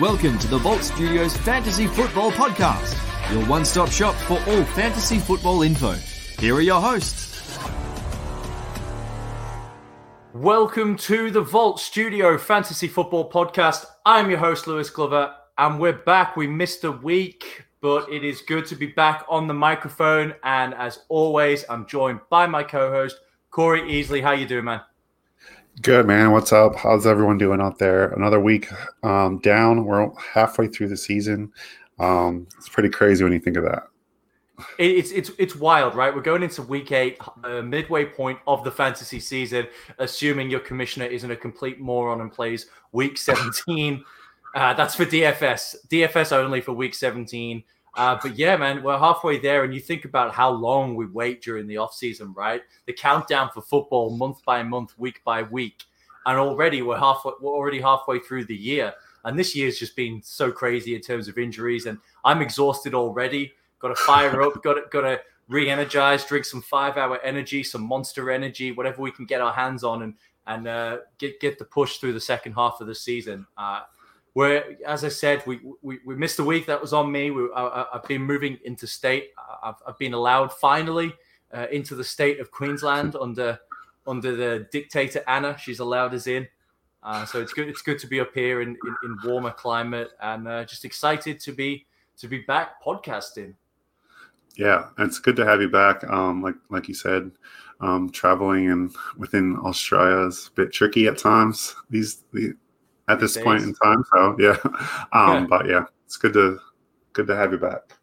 Welcome to the Vault Studios Fantasy Football Podcast, your one stop shop for all fantasy football info. Here are your hosts. Welcome to the Vault Studio Fantasy Football Podcast. I'm your host, Lewis Glover, and we're back. We missed a week, but it is good to be back on the microphone. And as always, I'm joined by my co host, Corey Easley. How you doing, man? Good man. What's up? How's everyone doing out there? Another week um, down. We're halfway through the season. Um, it's pretty crazy when you think of that. It's it's it's wild, right? We're going into week eight, uh, midway point of the fantasy season. Assuming your commissioner isn't a complete moron and plays week seventeen. uh, that's for DFS. DFS only for week seventeen. Uh, but yeah, man, we're halfway there, and you think about how long we wait during the off season, right? The countdown for football, month by month, week by week, and already we're halfway. We're already halfway through the year, and this year's just been so crazy in terms of injuries, and I'm exhausted already. Got to fire up. Got to got to re-energize. Drink some five-hour energy, some Monster Energy, whatever we can get our hands on, and and uh, get get the push through the second half of the season. Uh, where, as I said, we, we, we missed a week. That was on me. We, I, have been moving into state. I've, I've been allowed finally uh, into the state of Queensland under under the dictator Anna. She's allowed us in. Uh, so it's good. It's good to be up here in, in, in warmer climate, and uh, just excited to be to be back podcasting. Yeah, it's good to have you back. Um, like like you said, um, traveling and within Australia is a bit tricky at times. These the at this days. point in time. So yeah, um, but yeah, it's good to good to have you back.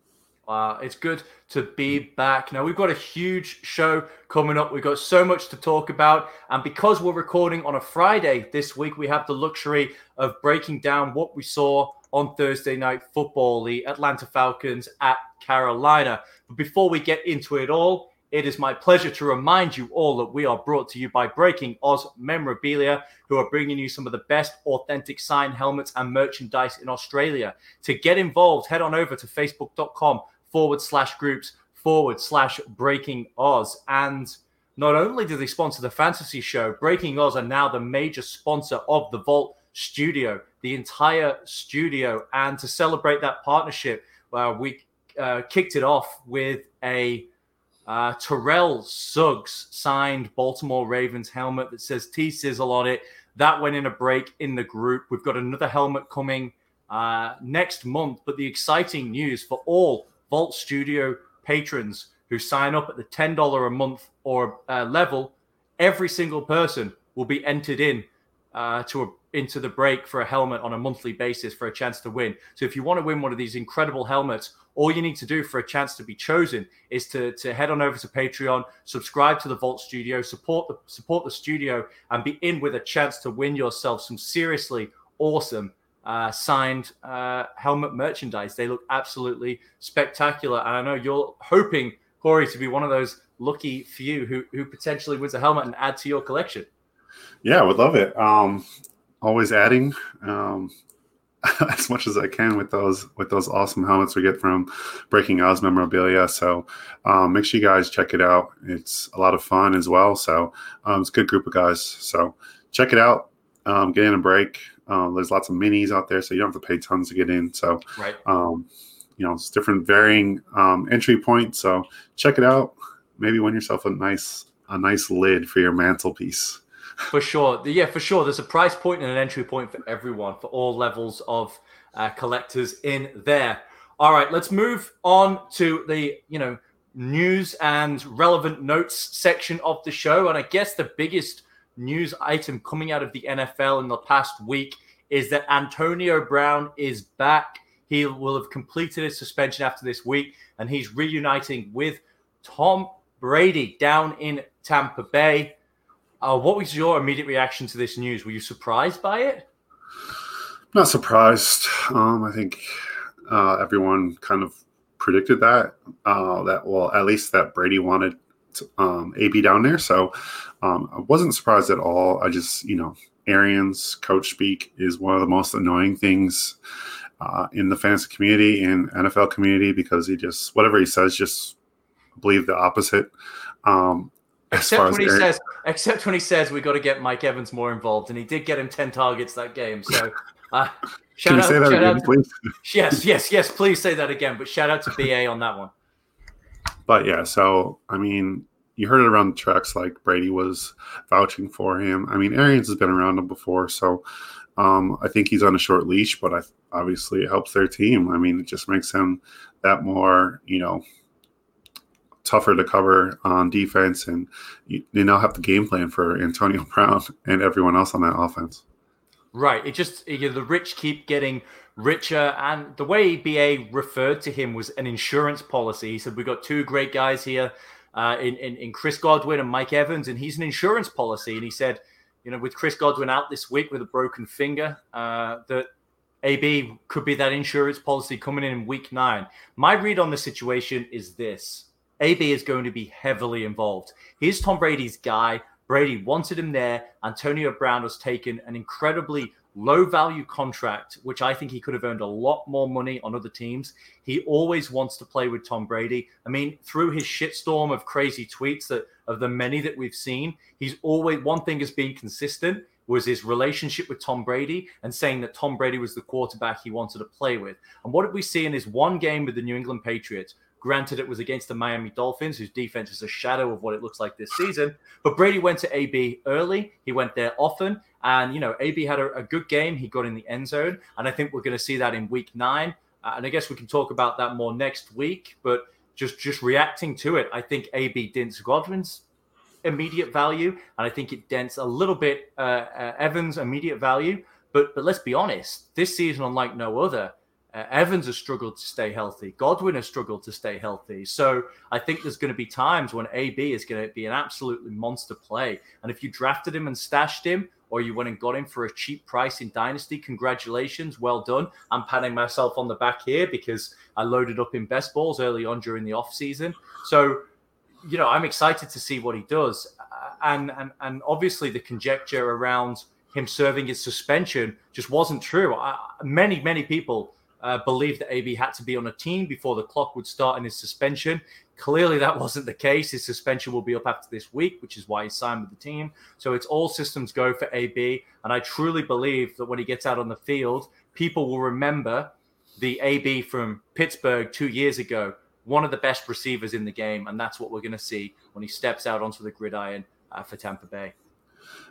Uh, it's good to be back. Now, we've got a huge show coming up. We've got so much to talk about. And because we're recording on a Friday this week, we have the luxury of breaking down what we saw on Thursday night football, the Atlanta Falcons at Carolina. But before we get into it all, it is my pleasure to remind you all that we are brought to you by Breaking Oz Memorabilia, who are bringing you some of the best authentic signed helmets and merchandise in Australia. To get involved, head on over to facebook.com forward slash groups forward slash Breaking Oz. And not only do they sponsor the fantasy show, Breaking Oz are now the major sponsor of the Vault Studio, the entire studio. And to celebrate that partnership, uh, we uh, kicked it off with a uh, Terrell Suggs signed Baltimore Ravens helmet that says T Sizzle on it. That went in a break in the group. We've got another helmet coming uh, next month. But the exciting news for all Vault Studio patrons who sign up at the $10 a month or uh, level, every single person will be entered in uh, to a, into the break for a helmet on a monthly basis for a chance to win. So if you want to win one of these incredible helmets all you need to do for a chance to be chosen is to, to head on over to Patreon, subscribe to the Vault Studio, support the support the studio, and be in with a chance to win yourself some seriously awesome uh, signed uh, helmet merchandise. They look absolutely spectacular, and I know you're hoping Corey to be one of those lucky few who who potentially wins a helmet and add to your collection. Yeah, I would love it. Um, always adding. Um, as much as I can with those with those awesome helmets we get from Breaking Oz Memorabilia. So um, make sure you guys check it out. It's a lot of fun as well. So um, it's a good group of guys. So check it out. Um, get in a break. Um, there's lots of minis out there, so you don't have to pay tons to get in. So right. Um, you know, it's different varying um, entry points. So check it out. Maybe win yourself a nice a nice lid for your mantelpiece for sure. Yeah, for sure. There's a price point and an entry point for everyone, for all levels of uh, collectors in there. All right, let's move on to the you know news and relevant notes section of the show. And I guess the biggest news item coming out of the NFL in the past week is that Antonio Brown is back. He will have completed his suspension after this week, and he's reuniting with Tom Brady down in Tampa Bay. Uh, what was your immediate reaction to this news? Were you surprised by it? Not surprised. Um, I think uh, everyone kind of predicted that. Uh, that well, at least that Brady wanted um, AB down there. So um, I wasn't surprised at all. I just, you know, Arians coach speak is one of the most annoying things uh, in the fantasy community and NFL community because he just whatever he says, just believe the opposite. Um, Except when he says, except when he says we got to get Mike Evans more involved, and he did get him ten targets that game. So Uh, you out, say that again, out, please? Yes, yes, yes. Please say that again. But shout out to BA on that one. But yeah, so I mean, you heard it around the tracks like Brady was vouching for him. I mean, Arians has been around him before, so um, I think he's on a short leash, but I, obviously it helps their team. I mean, it just makes him that more, you know, tougher to cover on defense, and you, you now have the game plan for Antonio Brown and everyone else on that offense. Right. It just you know, the rich keep getting richer, and the way BA referred to him was an insurance policy. He said, "We've got two great guys here." Uh, in, in, in Chris Godwin and Mike Evans, and he's an insurance policy. And he said, you know, with Chris Godwin out this week with a broken finger, uh, that AB could be that insurance policy coming in in week nine. My read on the situation is this AB is going to be heavily involved. He's Tom Brady's guy. Brady wanted him there. Antonio Brown has taken an incredibly low value contract, which I think he could have earned a lot more money on other teams. He always wants to play with Tom Brady. I mean, through his shitstorm of crazy tweets that of the many that we've seen, he's always one thing has been consistent was his relationship with Tom Brady and saying that Tom Brady was the quarterback he wanted to play with. And what did we see in his one game with the New England Patriots? Granted, it was against the Miami Dolphins, whose defense is a shadow of what it looks like this season. But Brady went to AB early. He went there often. And, you know, AB had a, a good game. He got in the end zone. And I think we're going to see that in week nine. Uh, and I guess we can talk about that more next week. But just just reacting to it, I think AB dents Godwin's immediate value. And I think it dents a little bit uh, uh, Evans' immediate value. But, but let's be honest, this season, unlike no other, uh, Evans has struggled to stay healthy. Godwin has struggled to stay healthy. So I think there's going to be times when AB is going to be an absolutely monster play. And if you drafted him and stashed him, or you went and got him for a cheap price in Dynasty, congratulations, well done. I'm patting myself on the back here because I loaded up in best balls early on during the off season. So, you know, I'm excited to see what he does. And and and obviously the conjecture around him serving his suspension just wasn't true. I, many many people uh, believed that AB had to be on a team before the clock would start in his suspension. Clearly, that wasn't the case. His suspension will be up after this week, which is why he signed with the team. So it's all systems go for AB. And I truly believe that when he gets out on the field, people will remember the AB from Pittsburgh two years ago, one of the best receivers in the game. And that's what we're going to see when he steps out onto the gridiron uh, for Tampa Bay.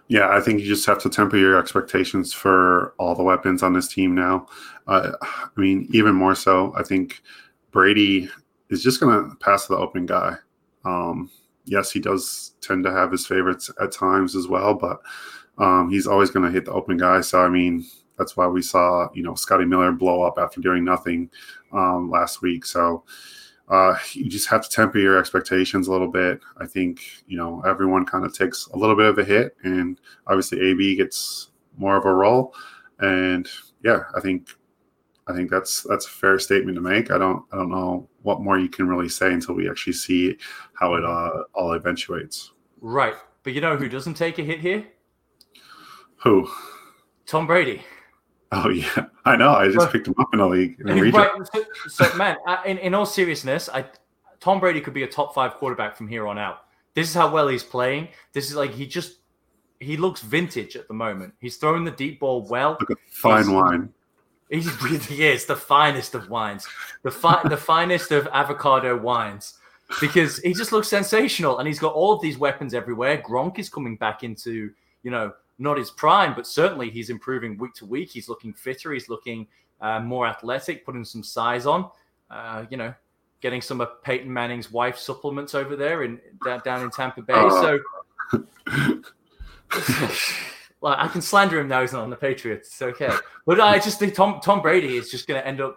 Yeah, I think you just have to temper your expectations for all the weapons on this team now. Uh, I mean, even more so, I think Brady is just going to pass the open guy. Um, yes, he does tend to have his favorites at times as well, but um, he's always going to hit the open guy. So, I mean, that's why we saw, you know, Scotty Miller blow up after doing nothing um, last week. So, uh, you just have to temper your expectations a little bit. I think you know everyone kind of takes a little bit of a hit, and obviously AB gets more of a role. And yeah, I think I think that's that's a fair statement to make. I don't I don't know what more you can really say until we actually see how it uh, all eventuates. Right, but you know who doesn't take a hit here? Who? Tom Brady. Oh yeah, I know. I just but, picked him up in a league. In a right. So, so man, in, in all seriousness, I Tom Brady could be a top five quarterback from here on out. This is how well he's playing. This is like he just he looks vintage at the moment. He's throwing the deep ball well. Like a fine he's, wine. He really is the finest of wines, the fi- the finest of avocado wines, because he just looks sensational, and he's got all of these weapons everywhere. Gronk is coming back into you know not his prime, but certainly he's improving week to week. He's looking fitter. He's looking uh, more athletic, putting some size on. Uh, you know, getting some of Peyton Manning's wife supplements over there in down in Tampa Bay. So, like, I can slander him now. He's not on the Patriots. It's okay. But I just think Tom Tom Brady is just going to end up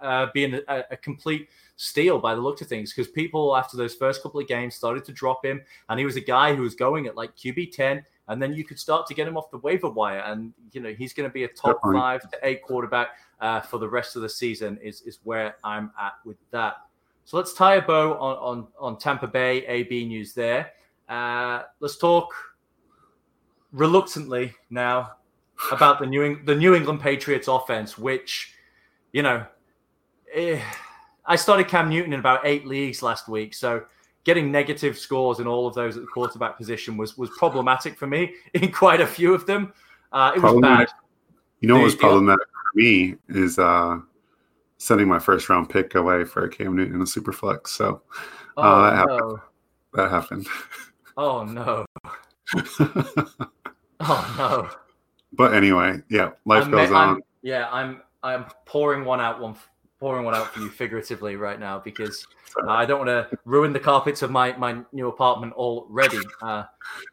uh, being a, a complete steal by the look of things because people after those first couple of games started to drop him, and he was a guy who was going at like QB ten and then you could start to get him off the waiver wire. And you know he's going to be a top five to eight quarterback uh, for the rest of the season. Is is where I'm at with that. So let's tie a bow on on, on Tampa Bay AB news there. Uh, let's talk reluctantly now about the New the New England Patriots offense, which you know. Eh, I started Cam Newton in about eight leagues last week, so getting negative scores in all of those at the quarterback position was was problematic for me in quite a few of them. Uh, it was bad. You know The- what was the- problematic for me is uh, sending my first round pick away for a Cam Newton in a super flex. So Oh Uh, that happened. no! that happened. Oh no! Oh no! but anyway, yeah, life I'm- goes I'm- on. Yeah, I'm I'm pouring one out one pouring one out for you figuratively right now because uh, I don't want to ruin the carpets of my my new apartment already. Uh,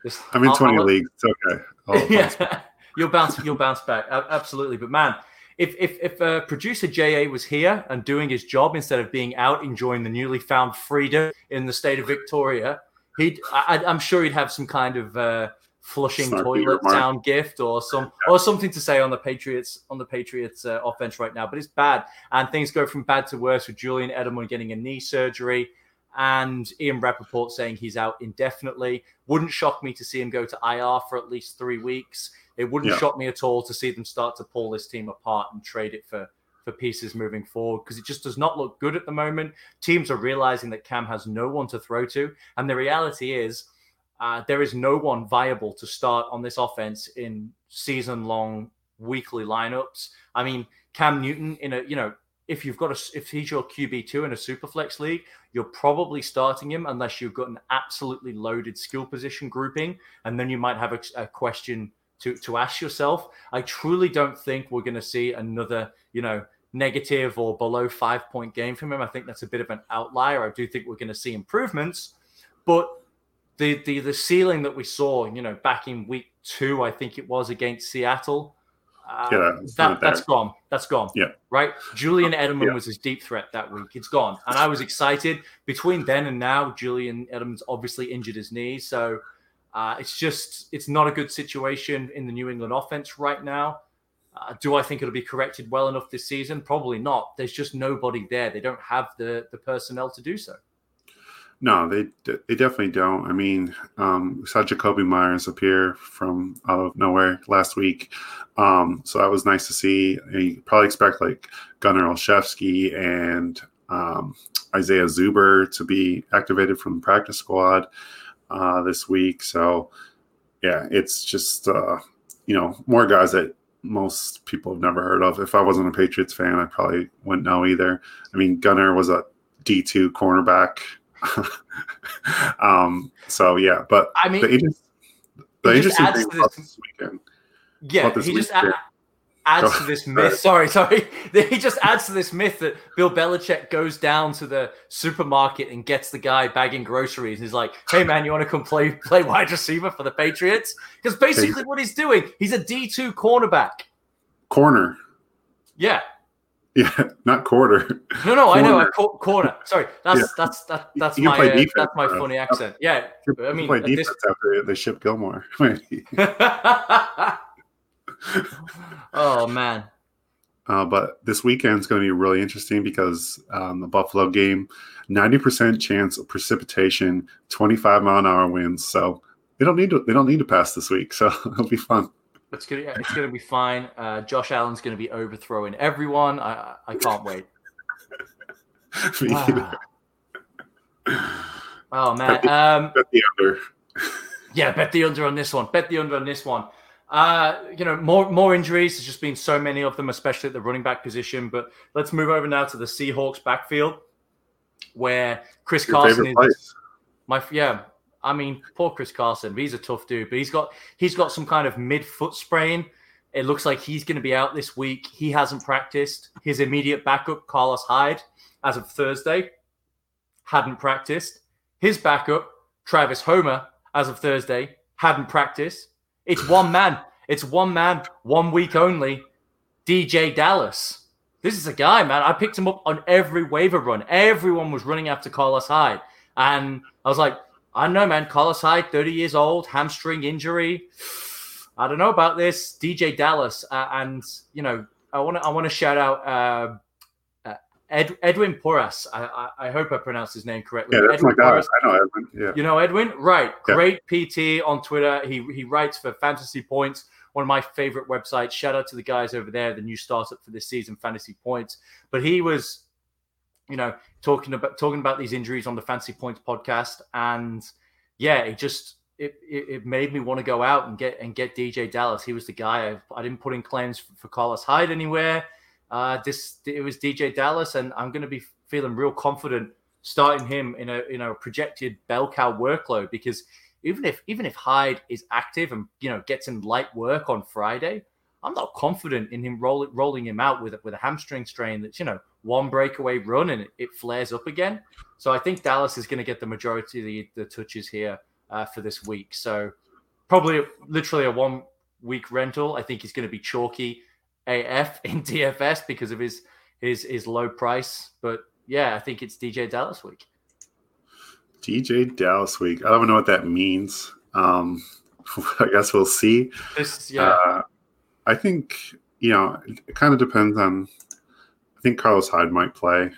just, I'm in I'll- 20 I'll- leagues. It's okay. Yeah, you'll bounce. You'll bounce back. Absolutely. But man, if if if uh, producer Ja was here and doing his job instead of being out enjoying the newly found freedom in the state of Victoria, he'd. I, I- I'm sure he'd have some kind of uh, flushing Snarky toilet remark. sound gift or some or something to say on the Patriots on the Patriots uh, offense right now. But it's bad, and things go from bad to worse with Julian Edelman getting a knee surgery. And Ian Rapoport saying he's out indefinitely. Wouldn't shock me to see him go to IR for at least three weeks. It wouldn't Yeah. shock me at all to see them start to pull this team apart and trade it for for pieces moving forward because it just does not look good at the moment. Teams are realizing that Cam has no one to throw to, and the reality is uh, there is no one viable to start on this offense in season long weekly lineups. I mean, Cam Newton in a you know if you've got a if he's your QB two in a superflex league, you're probably starting him unless you've got an absolutely loaded skill position grouping, and then you might have a, a question to to ask yourself. I truly don't think we're going to see another you know negative or below five point game from him. I think that's a bit of an outlier. I do think we're going to see improvements, but the the the ceiling that we saw, you know, back in week two, I think it was against Seattle. Uh, Yeah, that, that's gone. That's gone. Yeah. Right. Julian Edelman Yeah. was his deep threat that week. It's gone, and I was excited. Between then and now, Julian Edelman's obviously injured his knee, so uh, it's just it's not a good situation in the New England offense right now. Uh, do I think it'll be corrected well enough this season? Probably not. There's just nobody there. They don't have the the personnel to do so. No, they they definitely don't. I mean, um, we saw Jakobi Meyers appear from out of nowhere last week, um, so that was nice to see. And you probably expect like Gunnar Olszewski and um, Isaiah Zuber to be activated from the practice squad uh, this week. So, yeah, it's just uh, you know more guys that most people have never heard of. If I wasn't a Patriots fan, I probably wouldn't know either. I mean, Gunnar was a D two cornerback. um. So yeah, but I mean, the, the interesting thing about this- this weekend. Yeah, this he just week a- did. adds to this myth. Sorry, sorry. He just adds to this myth that Bill Belichick goes down to the supermarket and gets the guy bagging groceries. And he's like, "Hey, man, you want to come play play wide receiver for the Patriots?" Because basically, what he's doing, he's a D two cornerback. Corner, Yeah. Yeah, not quarter. No, no, I know. Corner. A cor- corner. Sorry, that's Yeah. that's that, that's my uh, defense, that's my bro. funny accent. Yeah, I mean, play at this- defense after they ship Gilmore. oh man, Uh, but this weekend's going to be really interesting because um, the Buffalo game, ninety percent chance of precipitation, twenty-five mile an hour winds. So they don't need to. They don't need to pass this week. So it'll be fun. It's gonna it's gonna be fine. Uh, Josh Allen's gonna be overthrowing everyone. I I can't wait. Either. Oh man. Um, Bet the under. yeah, bet the under on this one. Bet the under on this one. Uh, you know, more more injuries. There's just been so many of them, especially at the running back position. But let's move over now to the Seahawks backfield, where Chris Your Carson is place. my yeah. I mean, poor Chris Carson. He's a tough dude. But he's got he's got some kind of mid foot sprain. It looks like he's going to be out this week. He hasn't practiced. His immediate backup, Carlos Hyde, as of Thursday, hadn't practiced. His backup, Travis Homer, as of Thursday, hadn't practiced. It's one man. It's one man, one week only. DeeJay Dallas. This is a guy, man. I picked him up on every waiver run. Everyone was running after Carlos Hyde. And I was like, I don't know, man. Carlos Hyde, 30 years old, hamstring injury. I don't know about this. DeeJay Dallas. Uh, and, you know, I want to I want to shout out uh, uh, Ed, Edwin Porras. I, I, I hope I pronounced his name correctly. Yeah, that's my guy. Porras. I know Edwin. Yeah. You know Edwin, right? Yeah. Great PT on Twitter. He he writes for Fantasy Points, one of my favorite websites. Shout out to the guys over there, the new startup for this season, Fantasy Points. But he was, you know, talking about talking about these injuries on the Fantasy Points podcast, and yeah, it just it, it, it made me want to go out and get and get DeeJay Dallas. He was the guy. I, I didn't put in claims for, for Carlos Hyde anywhere. Uh, this it was DeeJay Dallas, and I'm going to be feeling real confident starting him in a in a projected bell cow workload because even if even if Hyde is active and you know gets in light work on Friday, I'm not confident in him roll, rolling him out with with a hamstring strain that's you know one breakaway run and it, flares up again. So I think Dallas is going to get the majority of the, the touches here uh, for this week. So probably literally a one week rental. I think he's going to be chalky AF in DFS because of his his his low price. But yeah, I think it's DeeJay Dallas week. DeeJay Dallas week. I don't know what that means. Um, I guess we'll see. This, yeah. Uh, I think you know it kind of depends on. I think Carlos Hyde might play.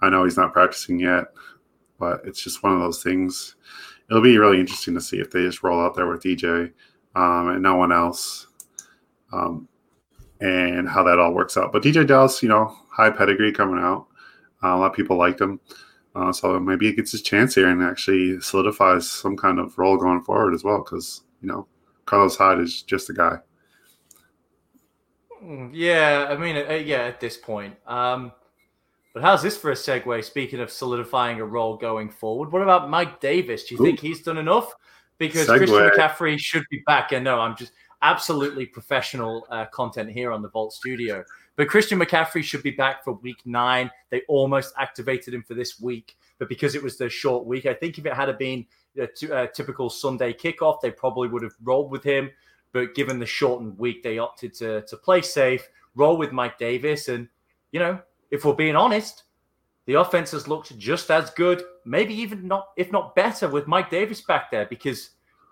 I know he's not practicing yet, but it's just one of those things. It'll be really interesting to see if they just roll out there with DeeJay um, and no one else, um, and how that all works out. But DeeJay Dallas, you know, high pedigree coming out. Uh, a lot of people liked him. Uh, so maybe he gets his chance here and actually solidifies some kind of role going forward as well. Because you know, Carlos Hyde is just a guy. Hmm, yeah, I mean, uh, yeah, at this point. Um, but how's this for a segue? Speaking of solidifying a role going forward, what about Mike Davis? Do you Ooh. think he's done enough? Because segue. Christian McCaffrey should be back. And no, I'm just absolutely professional uh, content here on the Vault Studio. But Christian McCaffrey should be back for week nine. They almost activated him for this week, but because it was the short week, I think if it had been a, t- a typical Sunday kickoff, they probably would have rolled with him. But given the shortened week, they opted to to play safe, roll with Mike Davis, and you know, if we're being honest, the offense has looked just as good, maybe even not, if not better, with Mike Davis back there because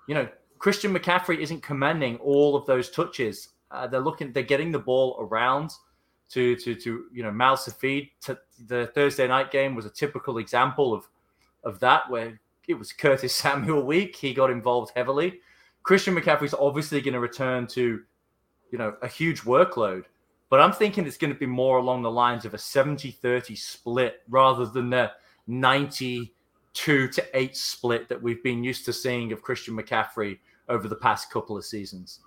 you know Christian McCaffrey isn't commanding all of those touches. Uh, they're looking, they're getting the ball around to to to you know to feed. To, the Thursday night game was a typical example of of that, where it was Curtis Samuel week. He got involved heavily. Christian McCaffrey's obviously going to return to you know a huge workload, but I'm thinking it's going to be more along the lines of a 70-30 split rather than the 92 to 8 split that we've been used to seeing of Christian McCaffrey over the past couple of seasons.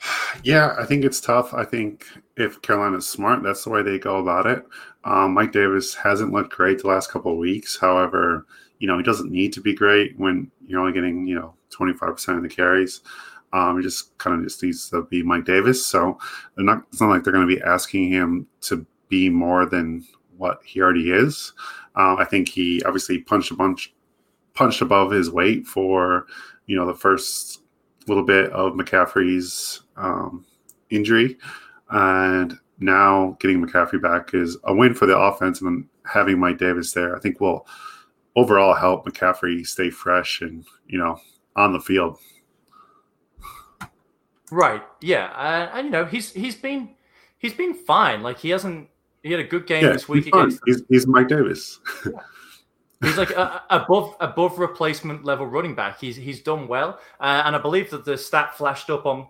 Yeah, I think it's tough. I think if Carolina's smart, that's the way they go about it. Um, Mike Davis hasn't looked great the last couple of weeks. However, you know, he doesn't need to be great when you're only getting, you know, 25% of the carries. Um, he just kind of just needs to be Mike Davis. So they're not, it's not like they're going to be asking him to be more than what he already is. Um, I think he obviously punched a bunch, punched above his weight for, you know, the first little bit of McCaffrey's um, injury, and now getting McCaffrey back is a win for the offense, and having Mike Davis there, I think will overall help McCaffrey stay fresh and you know on the field. Right. Yeah. Uh, and you know he's he's been he's been fine. Like he hasn't he had a good game yeah, this week he's against. He's, he's, Mike Davis. Yeah. He's like a, above above replacement level running back. He's he's done well, uh, and I believe that the stat flashed up on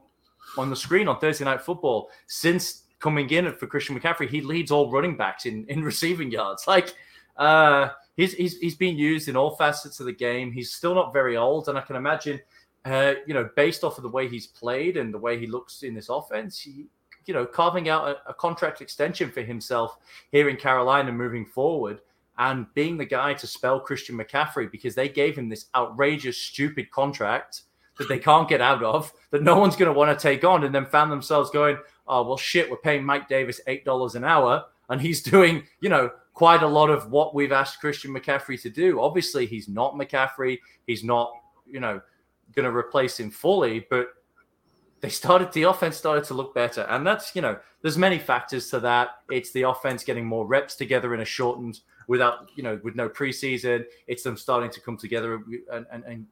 on the screen on Thursday Night Football since coming in for Christian McCaffrey. He leads all running backs in in receiving yards. Like uh, he's he's he's been used in all facets of the game. He's still not very old, and I can imagine, uh, you know, based off of the way he's played and the way he looks in this offense, he, you know, carving out a, a contract extension for himself here in Carolina moving forward and being the guy to spell Christian McCaffrey because they gave him this outrageous, stupid contract that they can't get out of, that no one's going to want to take on, and then found themselves going, oh, well, shit, we're paying Mike Davis $8 an hour, and he's doing, you know, quite a lot of what we've asked Christian McCaffrey to do. Obviously, he's not McCaffrey. He's not, you know, going to replace him fully, but they started the offense started to look better and that's you know there's many factors to that it's the offense getting more reps together in a shortened without you know with no preseason. It's them starting to come together and, and, and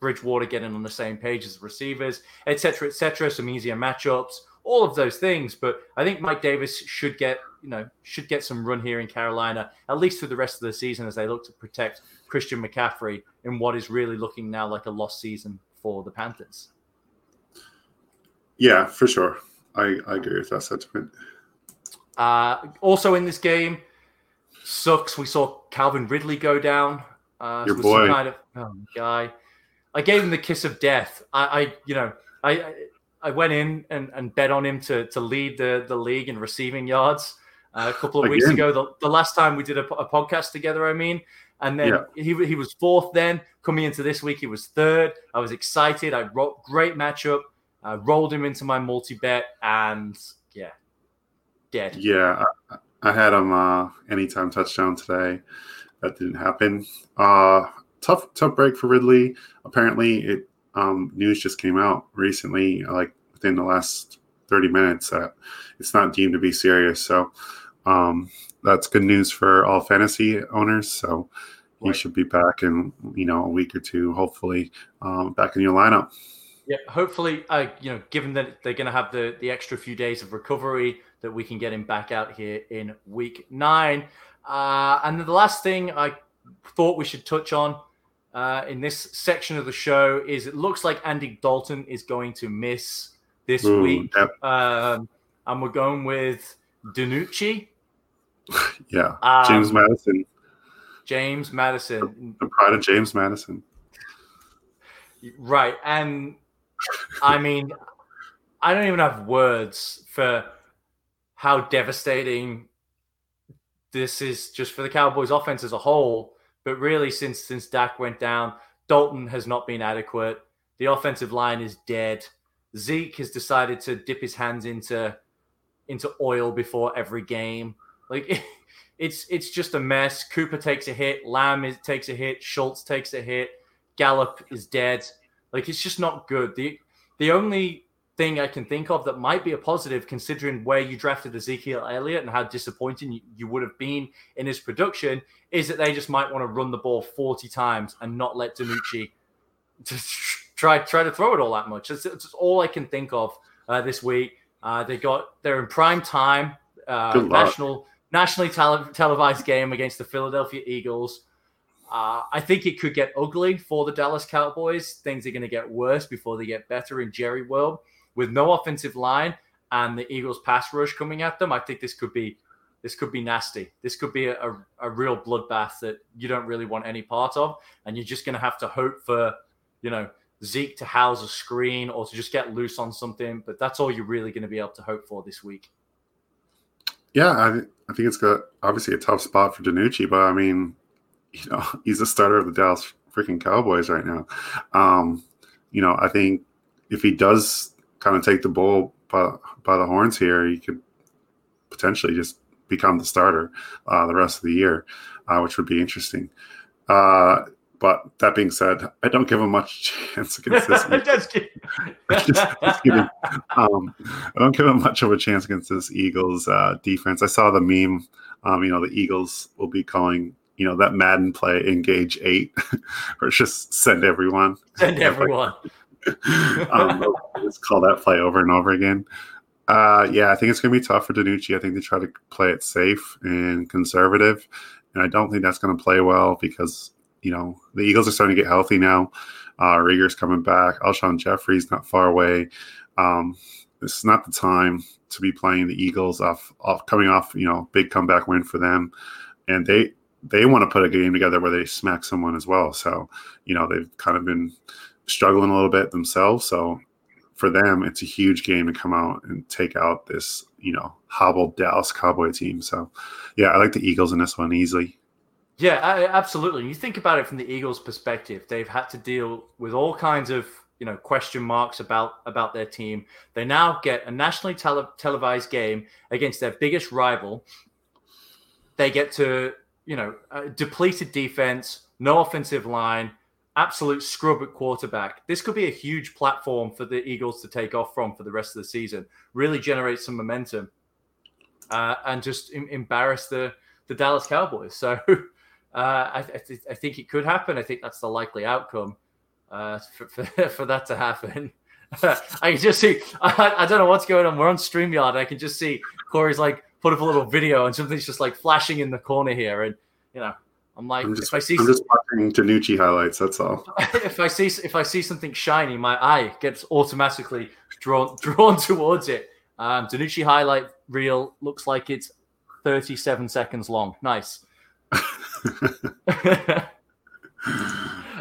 Bridgewater getting on the same page as the receivers, etc., etc. Some easier matchups, all of those things. But I think Mike Davis should get you know should get some run here in Carolina at least through the rest of the season as they look to protect Christian McCaffrey in what is really looking now like a lost season for the Panthers. Yeah, for sure. I, I agree with that sentiment. Uh, also in this game, Sucks. We saw Calvin Ridley go down. Uh, Your boy, kind of oh, guy. I gave him the kiss of death. I, I you know, I, I went in and, and bet on him to to lead the the league in receiving yards uh, a couple of Again. weeks ago. The, the last time we did a, a podcast together, I mean, and then yeah. he, he was fourth then. Coming into this week, he was third. I was excited. I wrote great matchup. I rolled him into my multi bet, and yeah, dead. Yeah, I, I had him uh, anytime touchdown today. That didn't happen. Uh, tough, tough break for Ridley. Apparently, it um, news just came out recently, like within the last 30 minutes, that it's not deemed to be serious. So um, that's good news for all fantasy owners. So he should be back in you know a week or two, hopefully, um, back in your lineup. Yeah, hopefully, uh, you know, given that they're going to have the the extra few days of recovery, that we can get him back out here in week nine. Uh, and the last thing I thought we should touch on uh, in this section of the show is it looks like Andy Dalton is going to miss this Ooh, week. Yep. Um, and we're going with DiNucci. Yeah, um, James Madison. James Madison. The, the pride of James Madison. Right. And I mean, I don't even have words for how devastating this is just for the Cowboys offense as a whole. But really, since since Dak went down, Dalton has not been adequate. The offensive line is dead. Zeke has decided to dip his hands into into oil before every game. Like it's it's just a mess. Cooper takes a hit, Lamb is, takes a hit, Schultz takes a hit, Gallup is dead. Like it's just not good. The the only thing I can think of that might be a positive, considering where you drafted Ezekiel Elliott and how disappointing you, would have been in his production, is that they just might want to run the ball 40 times and not let DiNucci try try to throw it all that much. It's, it's all I can think of uh, this week. Uh, they got they're in prime time, uh, national nationally tele- televised game against the Philadelphia Eagles. Uh, I think it could get ugly for the Dallas Cowboys. Things are going to get worse before they get better in Jerry World. With no offensive line and the Eagles pass rush coming at them, I think this could be this could be nasty. This could be a, a, a real bloodbath that you don't really want any part of, and you're just going to have to hope for, you know, Zeke to house a screen or to just get loose on something. But that's all you're really going to be able to hope for this week. Yeah, I, I think it's got obviously a tough spot for DiNucci, but I mean, you know, he's the starter of the Dallas freaking Cowboys right now. Um, you know, I think if he does kind of take the bull by, by the horns here, he could potentially just become the starter uh, the rest of the year, uh, which would be interesting. Uh, but that being said, I don't give him much chance against this. just, just, just kidding. Um, I don't give him much of a chance against this Eagles uh, defense. I saw the meme. Um, you know, the Eagles will be calling you know that Madden play engage eight, or just send everyone. Send everyone. Um, just call that play over and over again. Uh, yeah, I think it's going to be tough for DiNucci. I think they try to play it safe and conservative, and I don't think that's going to play well because you know, the Eagles are starting to get healthy now. Uh, Reagor's coming back. Alshon Jeffery's not far away. Um, this is not the time to be playing the Eagles off, off coming off, you know, big comeback win for them, and they they want to put a game together where they smack someone as well. So, you know, they've kind of been struggling a little bit themselves. So, for them, it's a huge game to come out and take out this, you know, hobbled Dallas Cowboy team. So, yeah, I like the Eagles in this one easily. Yeah, absolutely. You think about it from the Eagles' perspective; they've had to deal with all kinds of you know question marks about about their team. They now get a nationally tele- televised game against their biggest rival. They get to you know depleted defense, no offensive line, absolute scrub at quarterback. This could be a huge platform for the Eagles to take off from for the rest of the season. Really generate some momentum, uh, and just em- embarrass the the Dallas Cowboys. So. Uh, I, th- I, think it could happen. I think that's the likely outcome uh, for, for, for, that to happen. I can just see, I, I, don't know what's going on. We're on StreamYard. I can just see Corey's like put up a little video and something's just like flashing in the corner here. And, you know, I'm like, I'm just, if I see, I'm just watching DiNucci highlights. That's all. if I see, if I see something shiny, my eye gets automatically drawn, drawn towards it. Um, DiNucci highlight reel looks like it's 37 seconds long. Nice.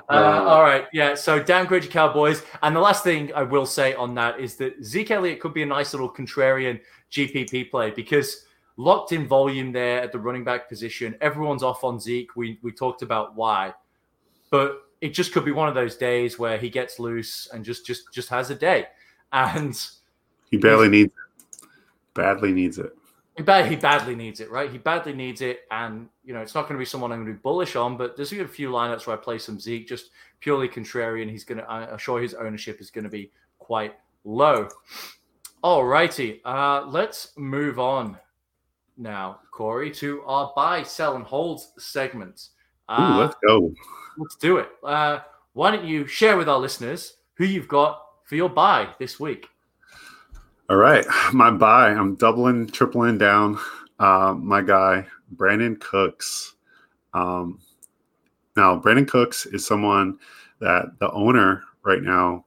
Uh, all right, yeah. So downgrade your Cowboys, and the last thing I will say on that is that Zeke Elliott could be a nice little contrarian GPP play because locked in volume there at the running back position. Everyone's off on Zeke. We we talked about why, but it just could be one of those days where he gets loose and just just just has a day, and he barely needs it. Badly needs it. He, bad, he badly needs it, right? He badly needs it, and you know it's not going to be someone I'm going to be bullish on. But there's a few lineups where I play some Zeke, just purely contrarian. He's going to, I'm sure his ownership is going to be quite low. All righty, uh, let's move on now, Corey, to our buy, sell, and hold segment. Uh, Ooh, let's go. Let's do it. Uh, why don't you share with our listeners who you've got for your buy this week? All right, my buy. I'm doubling, tripling down. Uh, my guy, Brandin Cooks. Um, now, Brandin Cooks is someone that the owner right now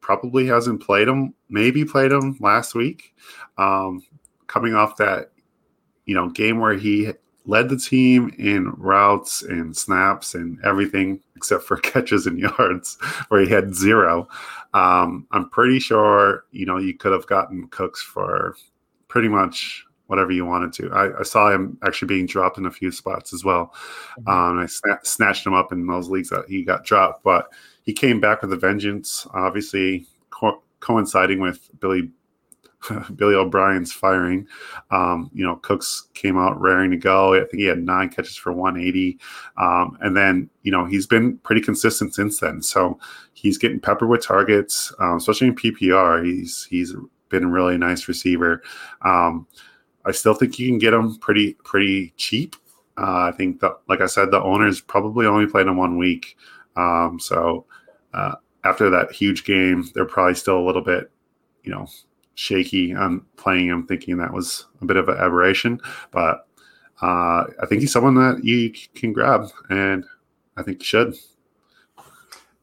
probably hasn't played him. Maybe played him last week, um, coming off that you know game where he led the team in routes and snaps and everything except for catches and yards, where he had zero. Um, I'm pretty sure you know you could have gotten Cooks for pretty much whatever you wanted to. I, I saw him actually being dropped in a few spots as well. Mm-hmm. Um, I sna- snatched him up in those leagues that he got dropped, but he came back with a vengeance. Obviously, co- coinciding with Billy Billy O'Brien's firing. Um, you know, Cooks came out raring to go. I think he had nine catches for 180. Um, and then, you know, he's been pretty consistent since then. So he's getting peppered with targets, um, especially in PPR. He's he's been a really nice receiver. Um, I still think you can get him pretty pretty cheap. Uh, I think that, like I said, the owners probably only played him one week. Um, so uh, after that huge game, they're probably still a little bit, you know, shaky I'm playing him, thinking that was a bit of an aberration. But uh, I think he's someone that you can grab, and I think you should.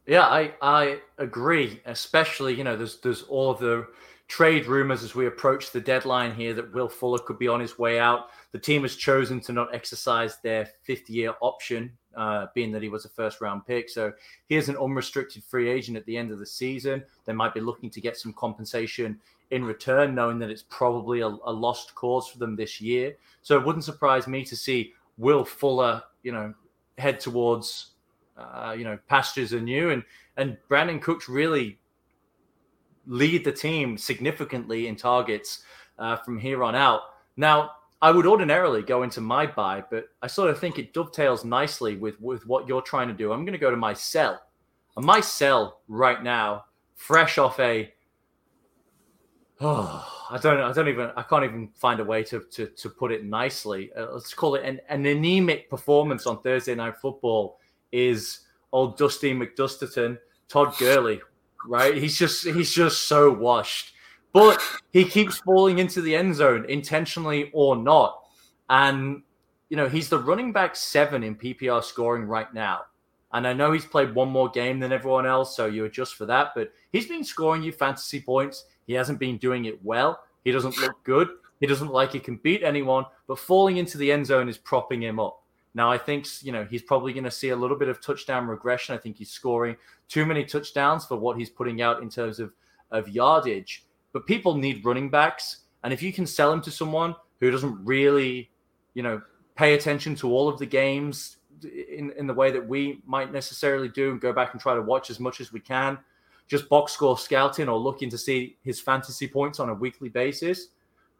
Yeah, I I agree. Especially, you know, there's there's all of the trade rumors as we approach the deadline here that Will Fuller could be on his way out. The team has chosen to not exercise their fifth year option, uh, being that he was a first round pick. So he is an unrestricted free agent at the end of the season. They might be looking to get some compensation in return, knowing that it's probably a, a lost cause for them this year. So it wouldn't surprise me to see Will Fuller, you know, head towards, uh, you know, pastures anew, and and Brandin Cooks really lead the team significantly in targets uh, from here on out. Now, I would ordinarily go into my buy, but I sort of think it dovetails nicely with with what you're trying to do. I'm going to go to my sell. And my sell right now, fresh off a oh, I don't I don't even I can't even find a way to to, to put it nicely. Uh, let's call it an, an anemic performance on Thursday night football is old Dusty McDusterton, Todd Gurley right? He's just he's just so washed. But he keeps falling into the end zone intentionally or not. And you know, he's the running back 7 in PPR scoring right now. And I know he's played one more game than everyone else, so you adjust for that, but he's been scoring you fantasy points. He hasn't been doing it well. He doesn't look good. He doesn't like he can beat anyone, but falling into the end zone is propping him up. Now, I think you know he's probably going to see a little bit of touchdown regression. I think he's scoring too many touchdowns for what he's putting out in terms of of yardage. But people need running backs, and if you can sell him to someone who doesn't really, you know, pay attention to all of the games in in the way that we might necessarily do, and go back and try to watch as much as we can, just box score scouting or looking to see his fantasy points on a weekly basis,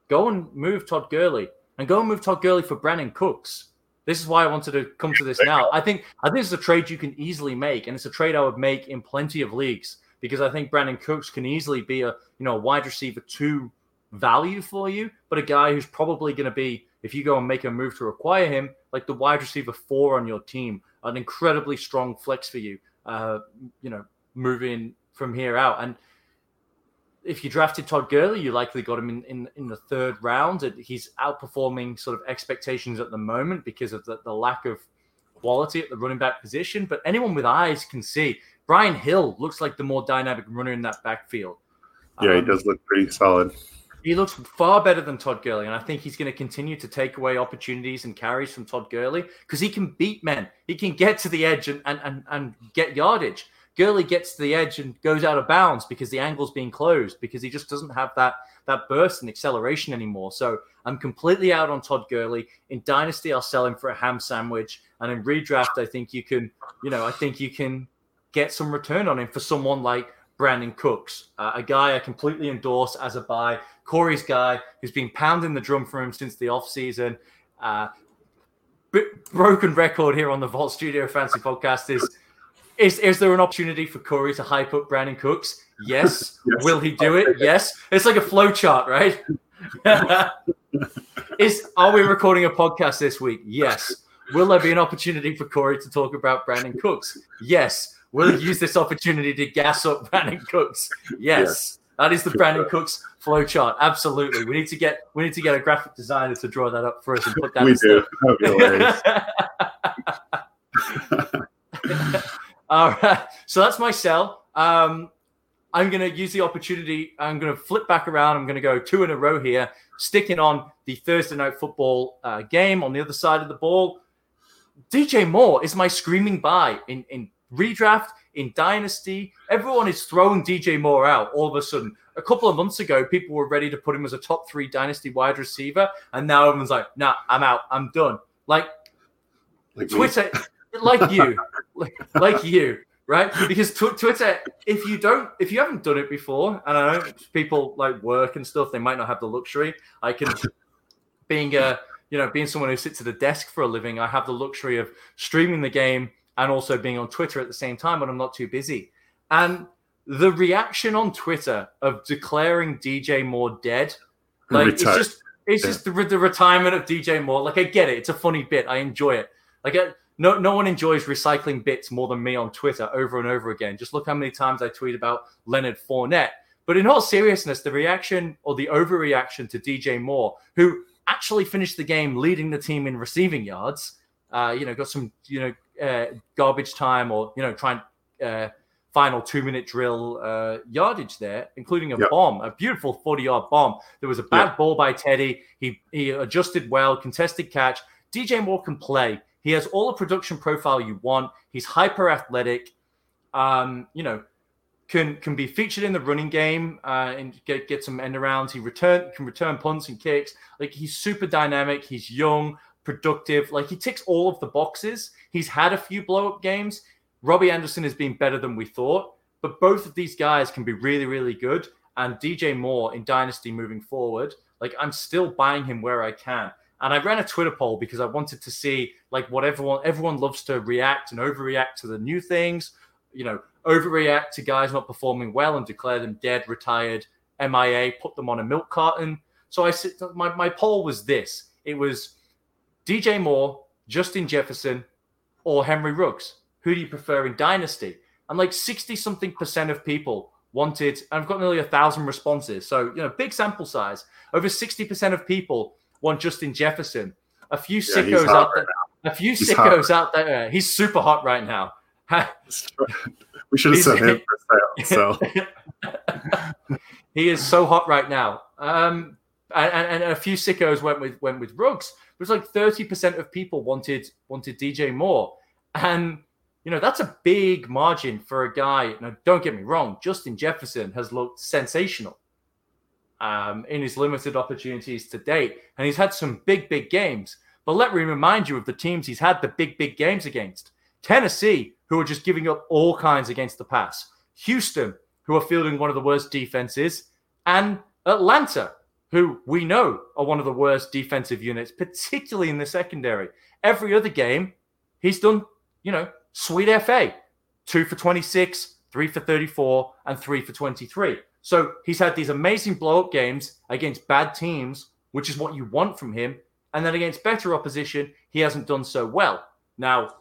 go and move Todd Gurley and go and move Todd Gurley for Brandin Cooks this is why I wanted to come to this now. I think I think it's a trade you can easily make, and it's a trade I would make in plenty of leagues because I think Brandin Cooks can easily be a you know a wide receiver two value for you, but a guy who's probably going to be if you go and make a move to acquire him, like the wide receiver four on your team, an incredibly strong flex for you. Uh, you know, moving from here out and if you drafted Todd Gurley, you likely got him in, in, in the third round. He's outperforming sort of expectations at the moment because of the, the lack of quality at the running back position. But anyone with eyes can see Brian Hill looks like the more dynamic runner in that backfield. Yeah, um, he does look pretty solid. He looks far better than Todd Gurley, and I think he's going to continue to take away opportunities and carries from Todd Gurley because he can beat men. He can get to the edge and, and, and, and get yardage. Gurley gets to the edge and goes out of bounds because the angle's being closed because he just doesn't have that that burst and acceleration anymore. So I'm completely out on Todd Gurley. In Dynasty, I'll sell him for a ham sandwich, and in redraft, I think you can, you know, I think you can get some return on him for someone like Brandin Cooks, uh, a guy I completely endorse as a buy. Corey's guy who's been pounding the drum for him since the offseason. Uh, broken record here on the Vault Studio Fantasy Podcast is is is there an opportunity for Corey to hype up Brandin Cooks? Yes. yes. Will he do it? Yes. It's like a flow chart, right? is are we recording a podcast this week? Yes. Will there be an opportunity for Corey to talk about Brandin Cooks? Yes. Will he use this opportunity to gas up Brandin Cooks? Yes. That is the Brandin Cooks flow chart. Absolutely. We need to get we need to get a graphic designer to draw that up for us and put that. we do. All right. So that's my sell. Um, I'm going to use the opportunity. I'm going to flip back around. I'm going to go two in a row here, sticking on the Thursday night football uh, game on the other side of the ball. DJ Moore is my screaming buy in, in redraft, in dynasty. Everyone is throwing DJ Moore out all of a sudden. A couple of months ago, people were ready to put him as a top three dynasty wide receiver. And now everyone's like, nah, I'm out. I'm done. Like, like Twitter, like you like, like you, right? Because tw- Twitter, if you don't, if you haven't done it before, and I know people like work and stuff, they might not have the luxury. I can, being a, you know, being someone who sits at a desk for a living, I have the luxury of streaming the game and also being on Twitter at the same time when I'm not too busy. And the reaction on Twitter of declaring DJ Moore dead, like it's just it's yeah. just the, the, retirement of DJ Moore. Like I get it, it's a funny bit, I enjoy it. Like I, no, no one enjoys recycling bits more than me on Twitter over and over again. Just look how many times I tweet about Leonard Fournette. But in all seriousness, the reaction or the overreaction to DJ Moore, who actually finished the game leading the team in receiving yards, uh, you know, got some, you know, uh, garbage time or, you know, trying uh, final two minute drill uh, yardage there, including a yep. bomb, a beautiful 40 yard bomb. There was a bad yep. ball by Teddy. He, he adjusted well, contested catch. DJ Moore can play. He has all the production profile you want. He's hyper athletic. Um, you know, can can be featured in the running game uh, and get get some end arounds. He return can return punts and kicks. Like he's super dynamic. He's young, productive. Like he ticks all of the boxes. He's had a few blow up games. Robbie Anderson has been better than we thought, but both of these guys can be really really good. And DJ Moore in Dynasty moving forward, like I'm still buying him where I can. And I ran a Twitter poll because I wanted to see like what everyone everyone loves to react and overreact to the new things, you know, overreact to guys not performing well and declare them dead, retired, MIA, put them on a milk carton. So I my, my poll was this. It was DJ Moore, Justin Jefferson, or Henry Ruggs. Who do you prefer in Dynasty? And like 60 something percent of people wanted, and I've got nearly a thousand responses. So, you know, big sample size. Over 60% of people one Justin Jefferson. A few yeah, sickos out there. Now. A few he's sickos hot. out there. He's super hot right now. we should have sent him for sale. So he is so hot right now. Um, and, and, a few sickos went with went with Ruggs. It was like thirty percent of people wanted wanted DJ Moore, and you know that's a big margin for a guy. Now, don't get me wrong, Justin Jefferson has looked sensational um, in his limited opportunities to date. And he's had some big, big games. But let me remind you of the teams he's had the big, big games against Tennessee, who are just giving up all kinds against the pass, Houston, who are fielding one of the worst defenses, and Atlanta, who we know are one of the worst defensive units, particularly in the secondary. Every other game, he's done, you know, sweet FA two for 26, three for 34, and three for 23. So he's had these amazing blow up games against bad teams, which is what you want from him. And then against better opposition, he hasn't done so well. Now,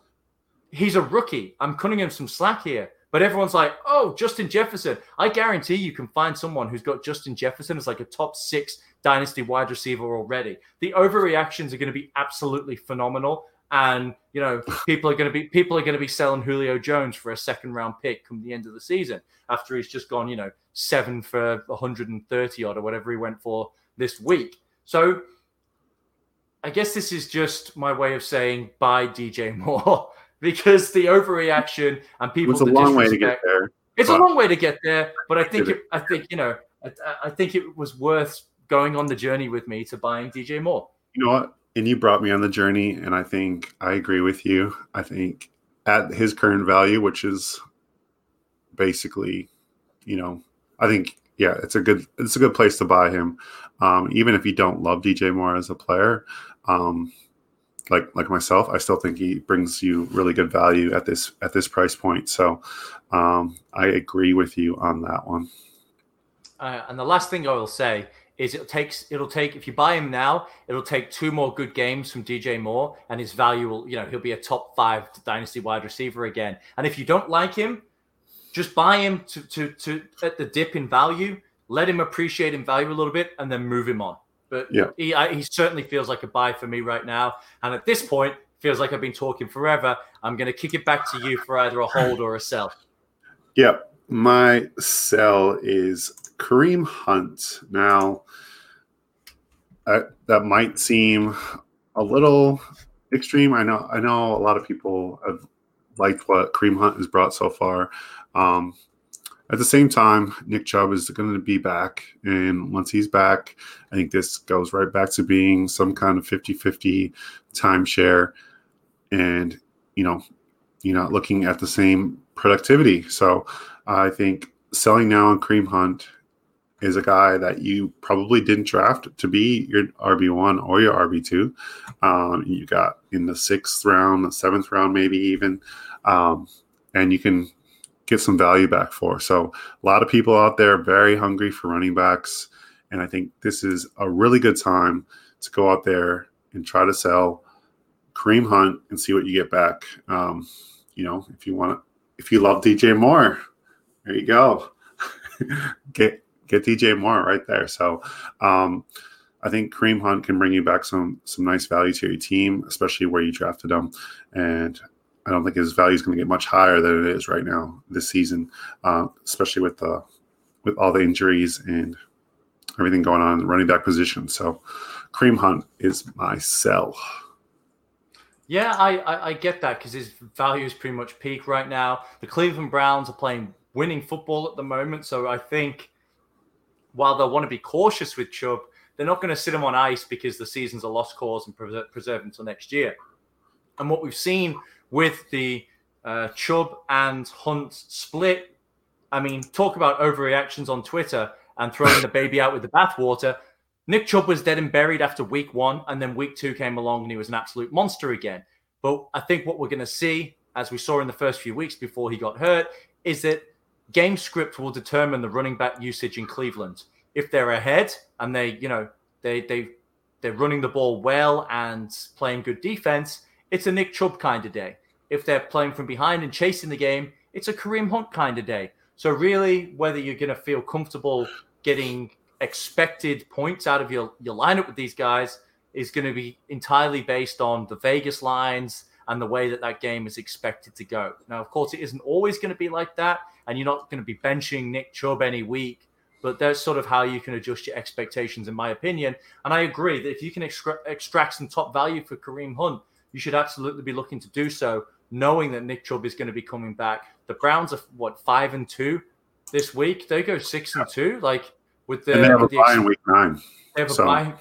he's a rookie. I'm cutting him some slack here. But everyone's like, oh, Justin Jefferson. I guarantee you can find someone who's got Justin Jefferson as like a top six dynasty wide receiver already. The overreactions are going to be absolutely phenomenal. and you know people are going to be people are going to be selling Julio Jones for a second round pick come the end of the season after he's just gone you know seven for 130 odd or whatever he went for this week. So I guess this is just my way of saying buy DJ Moore because the overreaction and people. It's a long way to get there. It's a long way to get there, but I think it, I think you know I, I think it was worth going on the journey with me to buying DJ Moore. You know what? And you brought me on the journey, and I think I agree with you. I think at his current value, which is basically, you know, I think yeah, it's a good it's a good place to buy him. Um, even if you don't love DJ Moore as a player, um, like like myself, I still think he brings you really good value at this at this price point. So um, I agree with you on that one. Uh, and the last thing I will say is it takes it'll take if you buy him now, it'll take two more good games from DJ Moore, and his value will you know he'll be a top five dynasty wide receiver again. And if you don't like him, just buy him to to to at the dip in value, let him appreciate in value a little bit, and then move him on. But yeah. he I, he certainly feels like a buy for me right now. And at this point, feels like I've been talking forever. I'm going to kick it back to you for either a hold or a sell. Yep. My sell is Kareem Hunt. Now, uh, that might seem a little extreme. I know. I know a lot of people have liked what Kareem Hunt has brought so far. Um, at the same time, Nick Chubb is going to be back. And once he's back, I think this goes right back to being some kind of 50 50 timeshare. And, you know, you're not looking at the same productivity. So I think selling now on Kareem Hunt is a guy that you probably didn't draft to be your RB1 or your RB2. Um, you got in the sixth round, the seventh round, maybe even. Um, and you can get some value back for. So a lot of people out there very hungry for running backs, and I think this is a really good time to go out there and try to sell Kareem Hunt and see what you get back. Um, you know, if you want, if you love DJ Moore, there you go. get get DJ Moore right there. So um, I think Kareem Hunt can bring you back some some nice value to your team, especially where you drafted him. And I don't think his value is going to get much higher than it is right now this season, uh, especially with the with all the injuries and everything going on in the running back position. So, Kareem Hunt is my sell. Yeah, I, I, I get that because his value is pretty much peak right now. The Cleveland Browns are playing winning football at the moment, so I think while they'll want to be cautious with Chubb, they're not going to sit him on ice because the season's a lost cause and preserve, preserve until next year. And what we've seen with the uh, Chubb and Hunt split. I mean, talk about overreactions on Twitter and throwing the baby out with the bathwater. Nick Chubb was dead and buried after week one, and then week two came along and he was an absolute monster again. But I think what we're going to see, as we saw in the first few weeks before he got hurt, is that game script will determine the running back usage in Cleveland. If they're ahead and they, you know, they they they're running the ball well and playing good defense, it's a Nick Chubb kind of day. If they're playing from behind and chasing the game, it's a Kareem Hunt kind of day. So really, whether you're going to feel comfortable getting expected points out of your, your lineup with these guys is going to be entirely based on the Vegas lines and the way that that game is expected to go. Now, of course, it isn't always going to be like that, and you're not going to be benching Nick Chubb any week. But that's sort of how you can adjust your expectations, in my opinion. And I agree that if you can extract some top value for Kareem Hunt, you should absolutely be looking to do so, knowing that Nick Chubb is going to be coming back. The Browns are what five and two this week. They go six and two, like with the. And they have a the bye in week nine. They have a so, bye.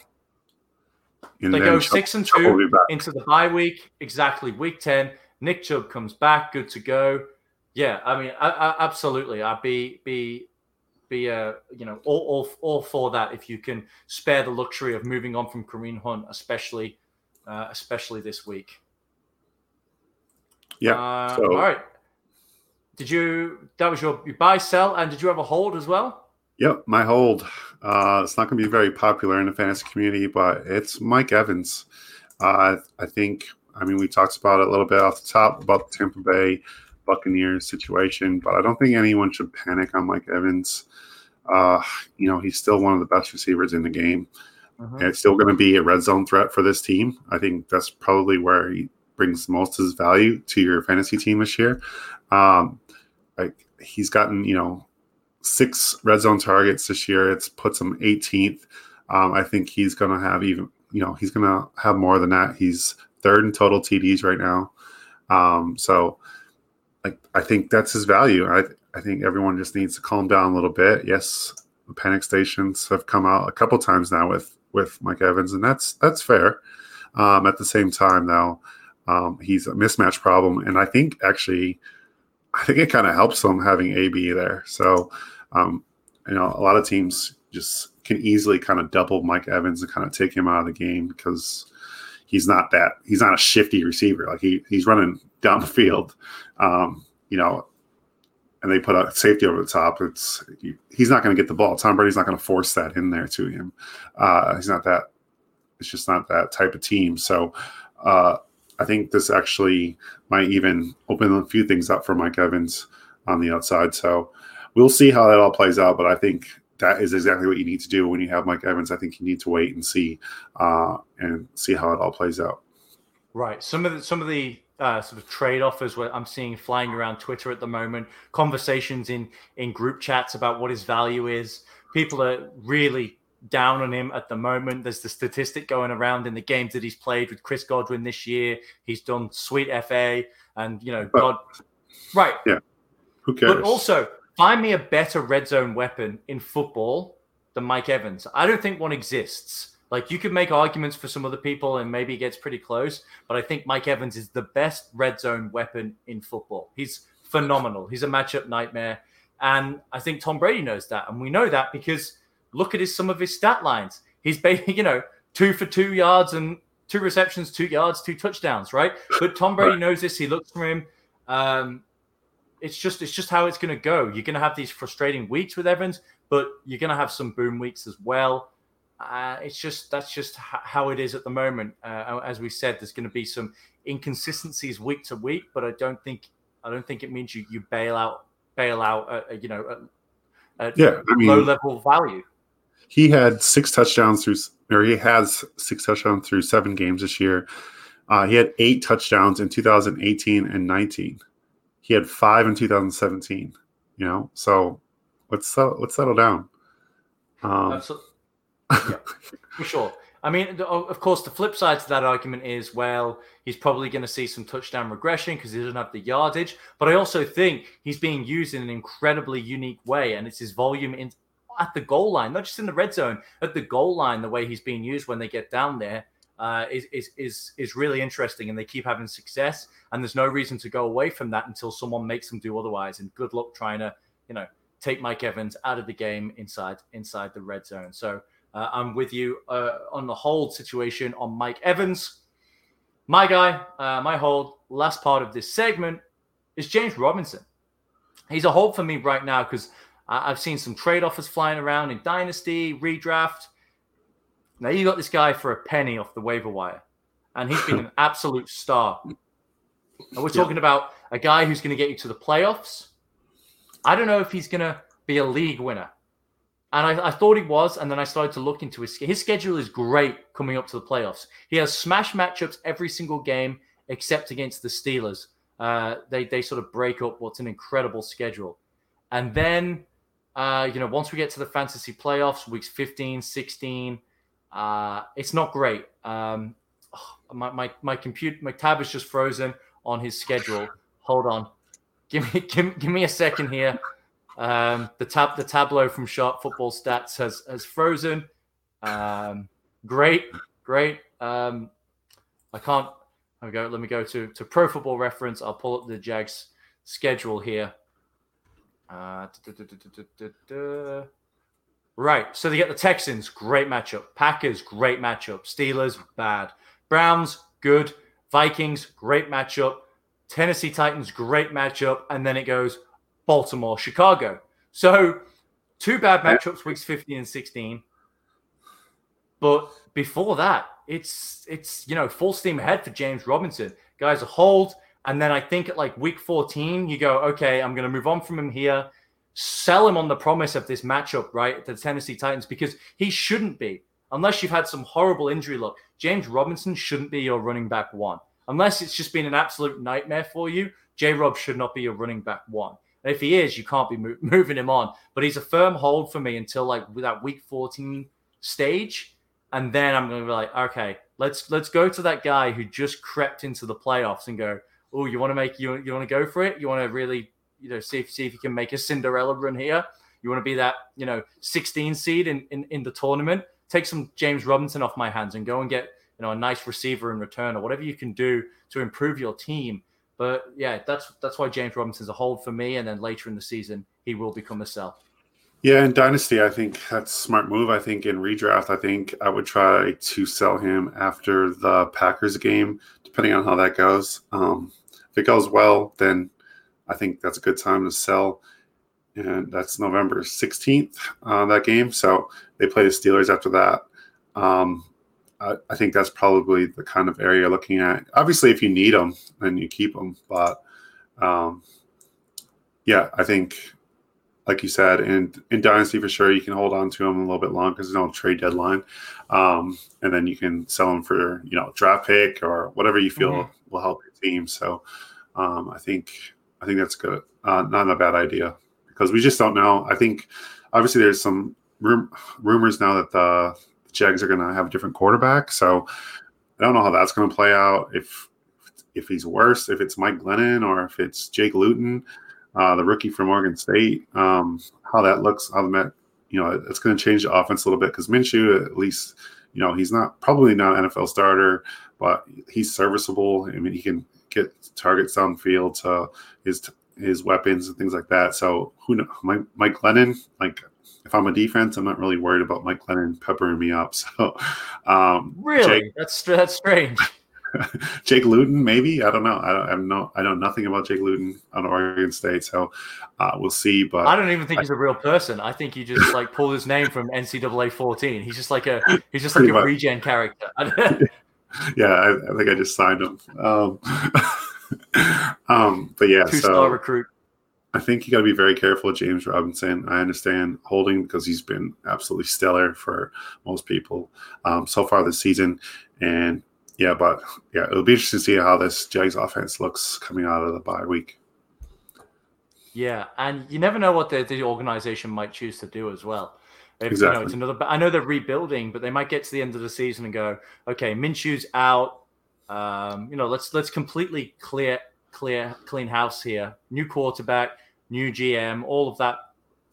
They go six and two into the bye week. Exactly, week ten. Nick Chubb comes back, good to go. Yeah, I mean, I, I, absolutely. I'd be be be uh, you know all, all all for that if you can spare the luxury of moving on from Kareem Hunt, especially uh, especially this week. Yeah. Uh, so, all right. Did you? That was your, your buy sell, and did you have a hold as well? Yep, my hold. Uh, it's not going to be very popular in the fantasy community, but it's Mike Evans. Uh, I think. I mean, we talked about it a little bit off the top about the Tampa Bay Buccaneers situation, but I don't think anyone should panic on Mike Evans. Uh, you know, he's still one of the best receivers in the game. Uh-huh. And it's still going to be a red zone threat for this team. I think that's probably where he brings most his value to your fantasy team this year. Um, like he's gotten, you know, six red zone targets this year. It's puts him 18th. Um, I think he's going to have even, you know, he's going to have more than that. He's third in total TDs right now. Um, so I, I think that's his value. I, I think everyone just needs to calm down a little bit. Yes, the panic stations have come out a couple times now with with Mike Evans, and that's that's fair. Um, at the same time, though, um, he's a mismatch problem, and I think actually, I think it kind of helps him having AB there. So, um, you know, a lot of teams just can easily kind of double Mike Evans and kind of take him out of the game because he's not that he's not a shifty receiver. Like he he's running down the field, um, you know, and they put a safety over the top. It's he's not going to get the ball. Tom Brady's not going to force that in there to him. Uh, he's not that. It's just not that type of team. So uh, I think this actually might even open a few things up for Mike Evans on the outside. So we'll see how that all plays out. But I think that is exactly what you need to do when you have Mike Evans. I think you need to wait and see uh, and see how it all plays out. Right. Some of the some of the uh, sort of trade offers where I'm seeing flying around Twitter at the moment, conversations in in group chats about what his value is. People are really down on him at the moment. There's the statistic going around in the games that he's played with Chris Godwin this year. He's done sweet FA, and you know, God, right? Yeah. Who cares? But also, find me a better red zone weapon in football than Mike Evans. I don't think one exists. Like you could make arguments for some other people and maybe it gets pretty close, but I think Mike Evans is the best red zone weapon in football. He's phenomenal. He's a matchup nightmare. And I think Tom Brady knows that. And we know that because look at his some of his stat lines. He's basically, you know, two for two yards and two receptions, two yards, two touchdowns, right? But Tom Brady knows this. He looks for him. Um, it's just it's just how it's going to go. You're going to have these frustrating weeks with Evans, but you're going to have some boom weeks as well. Uh, it's just that's just how it is at the moment. Uh, as we said, there's going to be some inconsistencies week to week, but I don't think I don't think it means you you bail out bail out uh, you know at, yeah, I mean, low level value. He had six touchdowns through, or he has six touchdowns through seven games this year. Uh, he had eight touchdowns in 2018 and 19. He had five in 2017. You know, so let's let's settle down. Um, Absolutely yeah, for sure. I mean, of course, the flip side to that argument is, well, he's probably going to see some touchdown regression because he doesn't have the yardage. But I also think he's being used in an incredibly unique way, and it's his volume in at the goal line, not just in the red zone, at the goal line. The way he's being used when they get down there uh, is is is is really interesting, and they keep having success. And there's no reason to go away from that until someone makes them do otherwise. And good luck trying to, you know, take Mike Evans out of the game inside inside the red zone. So. Uh, I'm with you uh, on the hold situation on Mike Evans. My guy, uh, my hold, last part of this segment is James Robinson. He's a hold for me right now because I've seen some trade offers flying around in Dynasty, redraft. Now you got this guy for a penny off the waiver wire, and he's been an absolute star. And we're talking yeah. about a guy who's going to get you to the playoffs. I don't know if he's going to be a league winner. And I, I, thought he was, and then I started to look into his his schedule is great coming up to the playoffs. He has smash matchups every single game except against the Steelers. Uh, they they sort of break up what's an incredible schedule, and then uh, you know once we get to the fantasy playoffs, weeks 15, 16, uh, it's not great. Um, oh, my my my computer my tab is just frozen on his schedule. Hold on, give me give, give me a second here. Um, the tab the tableau from Sharp Football Stats has has frozen. Um, great, great. Um, I can't. Let me go. Let me go to to Pro Football Reference. I'll pull up the Jags schedule here. Uh, right. So they get the Texans, great matchup. Packers, great matchup. Steelers, bad. Browns, good. Vikings, great matchup. Tennessee Titans, great matchup. And then it goes Baltimore, Chicago. So two bad matchups, weeks 15 and 16. But before that, it's it's you know full steam ahead for James Robinson. Guys, a hold, and then I think at like week 14, you go, okay, I'm going to move on from him here. Sell him on the promise of this matchup, right? The Tennessee Titans, because he shouldn't be, unless you've had some horrible injury luck. James Robinson shouldn't be your running back one. unless it's just been an absolute nightmare for you, J Rob should not be your running back one. And if he is, you can't be mo- moving him on. But he's a firm hold for me until like that week 14 stage. And then I'm going to be like, okay, let's let's go to that guy who just crept into the playoffs and go, oh, you want to make you you want to go for it? You want to really you know see if see if you can make a Cinderella run here. You want to be that you know 16 seed in, in in the tournament. Take some James Robinson off my hands and go and get you know a nice receiver in return or whatever you can do to improve your team. But yeah, that's that's why James Robinson's a hold for me, and then later in the season he will become a sell. Yeah, in Dynasty, I think that's smart move. I think in redraft, I think I would try to sell him after the Packers game, depending on how that goes. Um, if it goes well, then I think that's a good time to sell. And that's November 16th, uh, that game. So they play the Steelers after that. Um, I, I, think that's probably the kind of area you're looking at. Obviously, if you need them, then you keep them. But um, yeah, I think like you said, and in Dynasty for sure, you can hold on to them a little bit long because there's no trade deadline, um, and then you can sell them for you know draft pick or whatever you feel mm-hmm. will help your team. So um, I think I think that's good, uh, not a bad idea because we just don't know. I think obviously there's some rum- rumors now that the Jags are going to have a different quarterback, so I don't know how that's going to play out. If if he's worse, if it's Mike Glennon or if it's Jake Luton uh, the rookie from Oregon State. Um, how that looks, how the Met, you know, it's going to change the offense a little bit because Minshew, at least, you know, he's not probably not an NFL starter, but he's serviceable. I mean, he can get targets downfield to his his weapons and things like that. So who know, Mike, Mike Glennon, like if I'm a defense, I'm not really worried about Mike Glennon peppering me up. So um, really, Jake, that's that's strange. Jake Luton, maybe I don't know. I don't, I know I know nothing about Jake Luton on Oregon State, so uh, we'll see. But I don't even think I, he's a real person. I think he just like pulled his name from NCAA 14. He's just like a he's just like a much. regen character. yeah, I, I, think I just signed him. Um, um, but yeah, two star so, recruit. I think you got to be very careful with James Robinson. I understand holding because he's been absolutely stellar for most people um, so far this season, and yeah, but yeah, it'll be interesting to see how this Jags offense looks coming out of the bye week. Yeah, and you never know what the, the organization might choose to do as well. Exactly. You know, it's another. I know they're rebuilding, but they might get to the end of the season and go, okay, Minshew's out. Um, you know, let's let's completely clear clear clean house here. New quarterback, new GM, all of that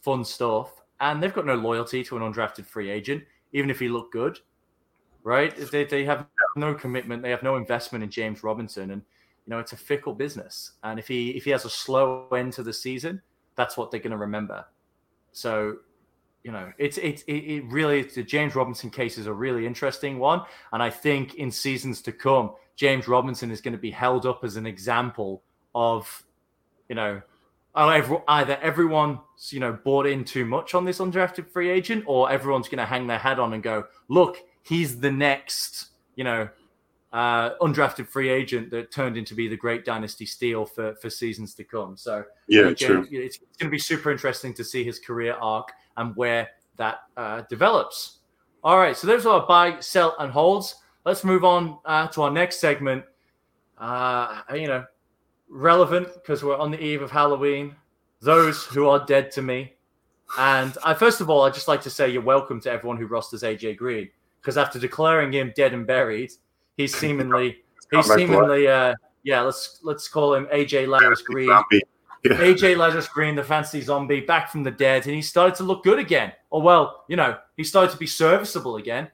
fun stuff, and they've got no loyalty to an undrafted free agent, even if he looked good right? They, they have no commitment, they have no investment in James Robinson, and you know it's a fickle business. And if he if he has a slow end to the season, that's what they're going to remember. So, you know, it's it, it it really the James Robinson case is a really interesting one, and I think in seasons to come, James Robinson is going to be held up as an example of, you know, either everyone you know bought in too much on this undrafted free agent, or everyone's going to hang their head on and go, look, he's the next, you know, uh, undrafted free agent that turned into be the great dynasty steal for for seasons to come. So yeah, true. It's, it's going to be super interesting to see his career arc and where that uh, develops. All right, so those are our buy, sell, and holds. Let's move on uh, to our next segment. Uh, you know, relevant because we're on the eve of Halloween. Those who are dead to me. And I, first of all, I'd just like to say you're welcome to everyone who rosters AJ Green because after declaring him dead and buried, he's seemingly he's seemingly uh, yeah let's let's call him AJ Lazarus Green. Yeah. AJ Lazarus Green, the fancy zombie, back from the dead, and he started to look good again. Or well, you know, he started to be serviceable again.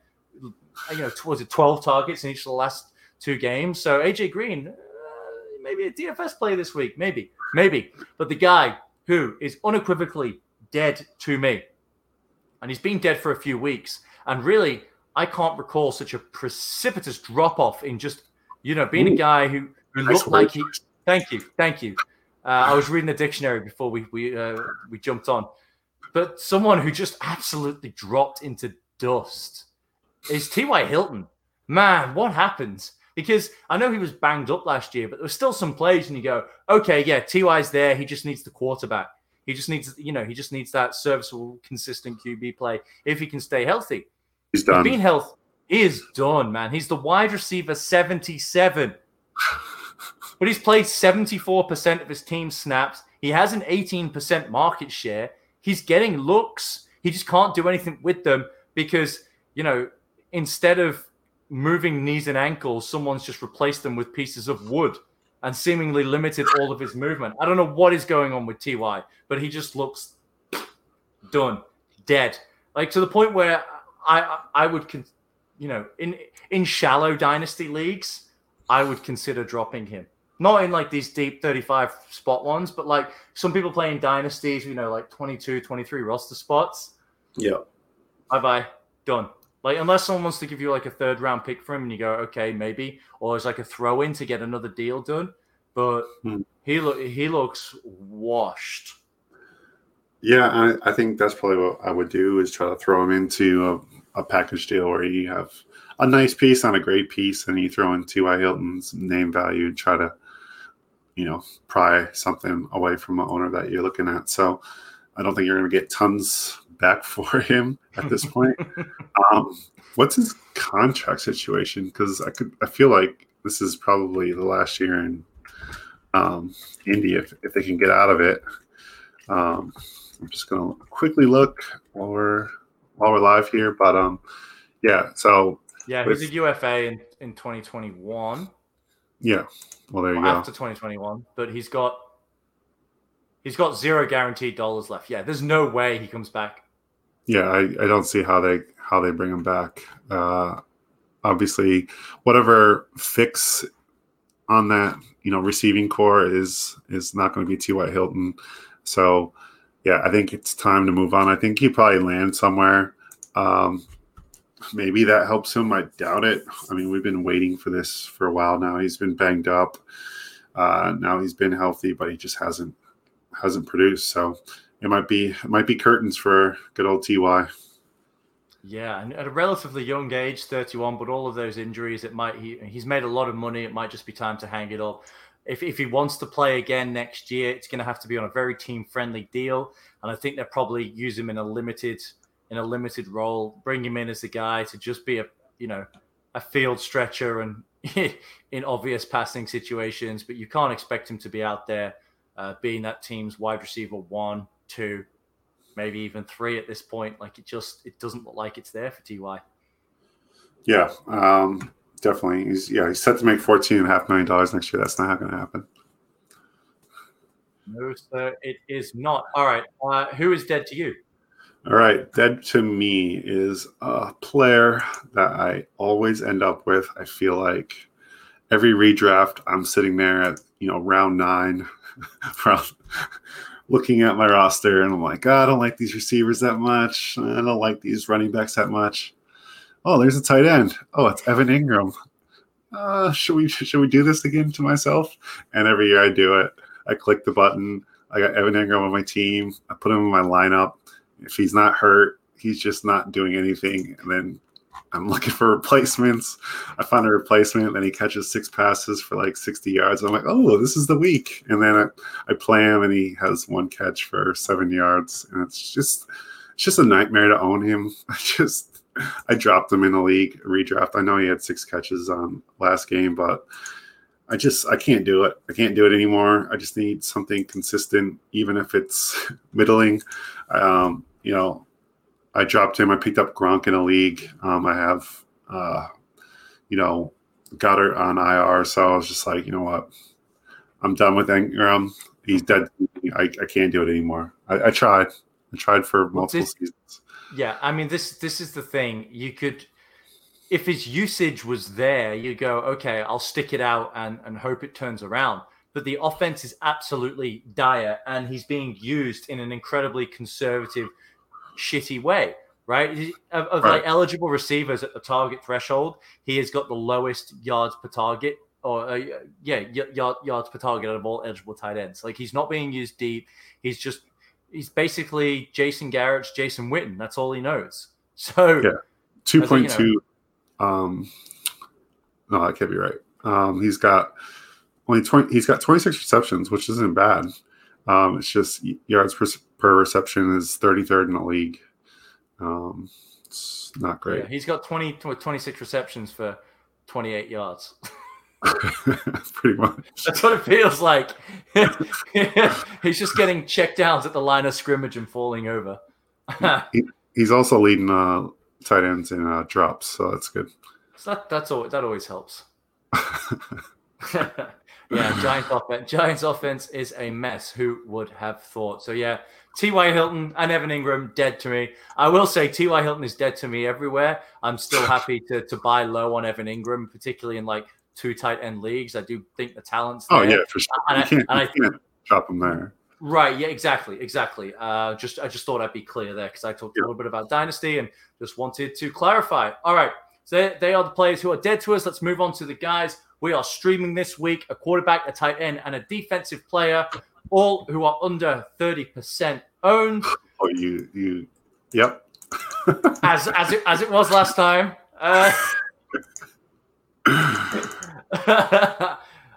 You know, was it twelve targets in each of the last two games? So AJ Green, uh, maybe a DFS play this week, maybe, maybe. But the guy who is unequivocally dead to me, and he's been dead for a few weeks, and really I can't recall such a precipitous drop off in just you know being Ooh, a guy who, who nice looked like he. Thank you, thank you. Uh, I was reading the dictionary before we we uh, we jumped on, but someone who just absolutely dropped into dust is T.Y. Hilton. Man, what happens? Because I know he was banged up last year, but there was still some plays, and you go, okay, yeah, T.Y.'s there. He just needs the quarterback. He just needs, you know, he just needs that serviceable, consistent QB play if he can stay healthy. He's done. Bean Health is done, man. He's the wide receiver 77 but he's played 74% of his team snaps. He has an 18% market share. He's getting looks. He just can't do anything with them because, you know, instead of moving knees and ankles, someone's just replaced them with pieces of wood and seemingly limited all of his movement. I don't know what is going on with Ty, but he just looks done, dead. Like to the point where I I would con- you know in in shallow dynasty leagues I would consider dropping him. Not in like these deep 35 spot ones, but like some people playing dynasties, you know, like 22, 23 roster spots. Yeah. Bye bye. Done. Like unless someone wants to give you like a third round pick for him and you go, okay, maybe, or it's like a throw in to get another deal done. But hmm. he look he looks washed. Yeah, I, I, think that's probably what I would do is try to throw him into a, a, package deal where you have a nice piece on a great piece and you throw in T.Y. Hilton's name value and try to, you know, pry something away from an owner that you're looking at. So I don't think you're going to get tons back for him at this point. um, what's his contract situation? Because I could, I feel like this is probably the last year in um, Indy if, if they can get out of it. Um, I'm just gonna quickly look while we're while we're live here. But um, yeah. So yeah, he's a UFA in in 2021. Yeah. Well, there you well, go. After 2021, but he's got he's got zero guaranteed dollars left. Yeah, there's no way he comes back. Yeah, I, I don't see how they how they bring him back. Uh, obviously, whatever fix on that you know receiving corps is is not going to be T.Y. White Hilton. So yeah, I think it's time to move on. I think he probably land somewhere. Um, maybe that helps him. I doubt it. I mean, we've been waiting for this for a while now. He's been banged up. Uh, now he's been healthy, but he just hasn't hasn't produced. So it might be it might be curtains for good old Ty. Yeah, and at a relatively young age, 31, but all of those injuries, it might he he's made a lot of money. It might just be time to hang it up if, if he wants to play again next year, it's going to have to be on a very team friendly deal. And I think they'll probably use him in a limited in a limited role, bring him in as a guy to just be a you know a field stretcher and in obvious passing situations. But you can't expect him to be out there uh, being that team's wide receiver one, two, maybe even three at this point. Like it just it doesn't look like it's there for Ty. Yeah. Um, definitely. He's yeah, he's set to make fourteen and a half million dollars next year. That's not going to happen. No, sir, it is not. All right, uh, who is dead to you? All right, dead to me is a player that I always end up with. I feel like every redraft, I'm sitting there at you know round nine, from looking at my roster, and I'm like, oh, I don't like these receivers that much. I don't like these running backs that much oh, there's a tight end. Oh, it's Evan Engram. Uh, should we should we do this again to myself? And every year I do it. I click the button. I got Evan Engram on my team. I put him in my lineup. If he's not hurt, he's just not doing anything. And then I'm looking for replacements. I find a replacement, and then he catches six passes for like 60 yards. I'm like, oh, this is the week. And then I, I play him, and he has one catch for seven yards. And it's just, it's just a nightmare to own him. I just, I dropped him in a league redraft. I know he had six catches on last game, but I just I can't do it. I can't do it anymore. I just need something consistent, even if it's middling. Um, you know, I dropped him. I picked up Gronk in a league. Um, I have, uh, you know, Goedert on IR. So I was just like, you know what, I'm done with Engram. He's dead. I, I can't do it anymore. I, I tried. I tried for multiple this, seasons. Yeah, I mean this this is the thing. You could if his usage was there, you go, okay, I'll stick it out and, and hope it turns around. But the offense is absolutely dire and he's being used in an incredibly conservative, shitty way. Right? Of, of right. like eligible receivers at the target threshold, he has got the lowest yards per target or uh, yeah, yards per target out of all eligible tight ends. Like he's not being used deep. He's just he's basically Jason Garrett's Jason Witten. That's all he knows. So yeah, two point two. Um, no, that can't be right. Um, he's got only twenty. He's got twenty six receptions, which isn't bad. Um, it's just yards per, per reception is thirty third in the league. Um, it's not great. Yeah, he's got 20, 26 receptions for twenty eight yards. Pretty much. That's what it feels like. He's just getting checked downs at the line of scrimmage and falling over. he, he's also leading uh, tight ends in uh, drops, so that's good. So that, that's all. That always helps. Yeah, Giants offense. Giants offense is a mess. Who would have thought? So yeah, T.Y. Hilton and Evan Engram dead to me. I will say T.Y. Hilton is dead to me everywhere. I'm still happy to to buy low on Evan Engram, particularly in like two tight end leagues. I do think the talent's oh, there. Yeah, for sure. And you I, can't, you can't drop him there. Right. Yeah. Exactly. Exactly. Uh, just I just thought I'd be clear there because I talked yeah. a little bit about dynasty and just wanted to clarify. All right. So they, they are the players who are dead to us. Let's move on to the guys. We are streaming this week a quarterback, a tight end, and a defensive player, all who are under thirty percent owned. Oh, you you, yep. as as it as it was last time. Uh,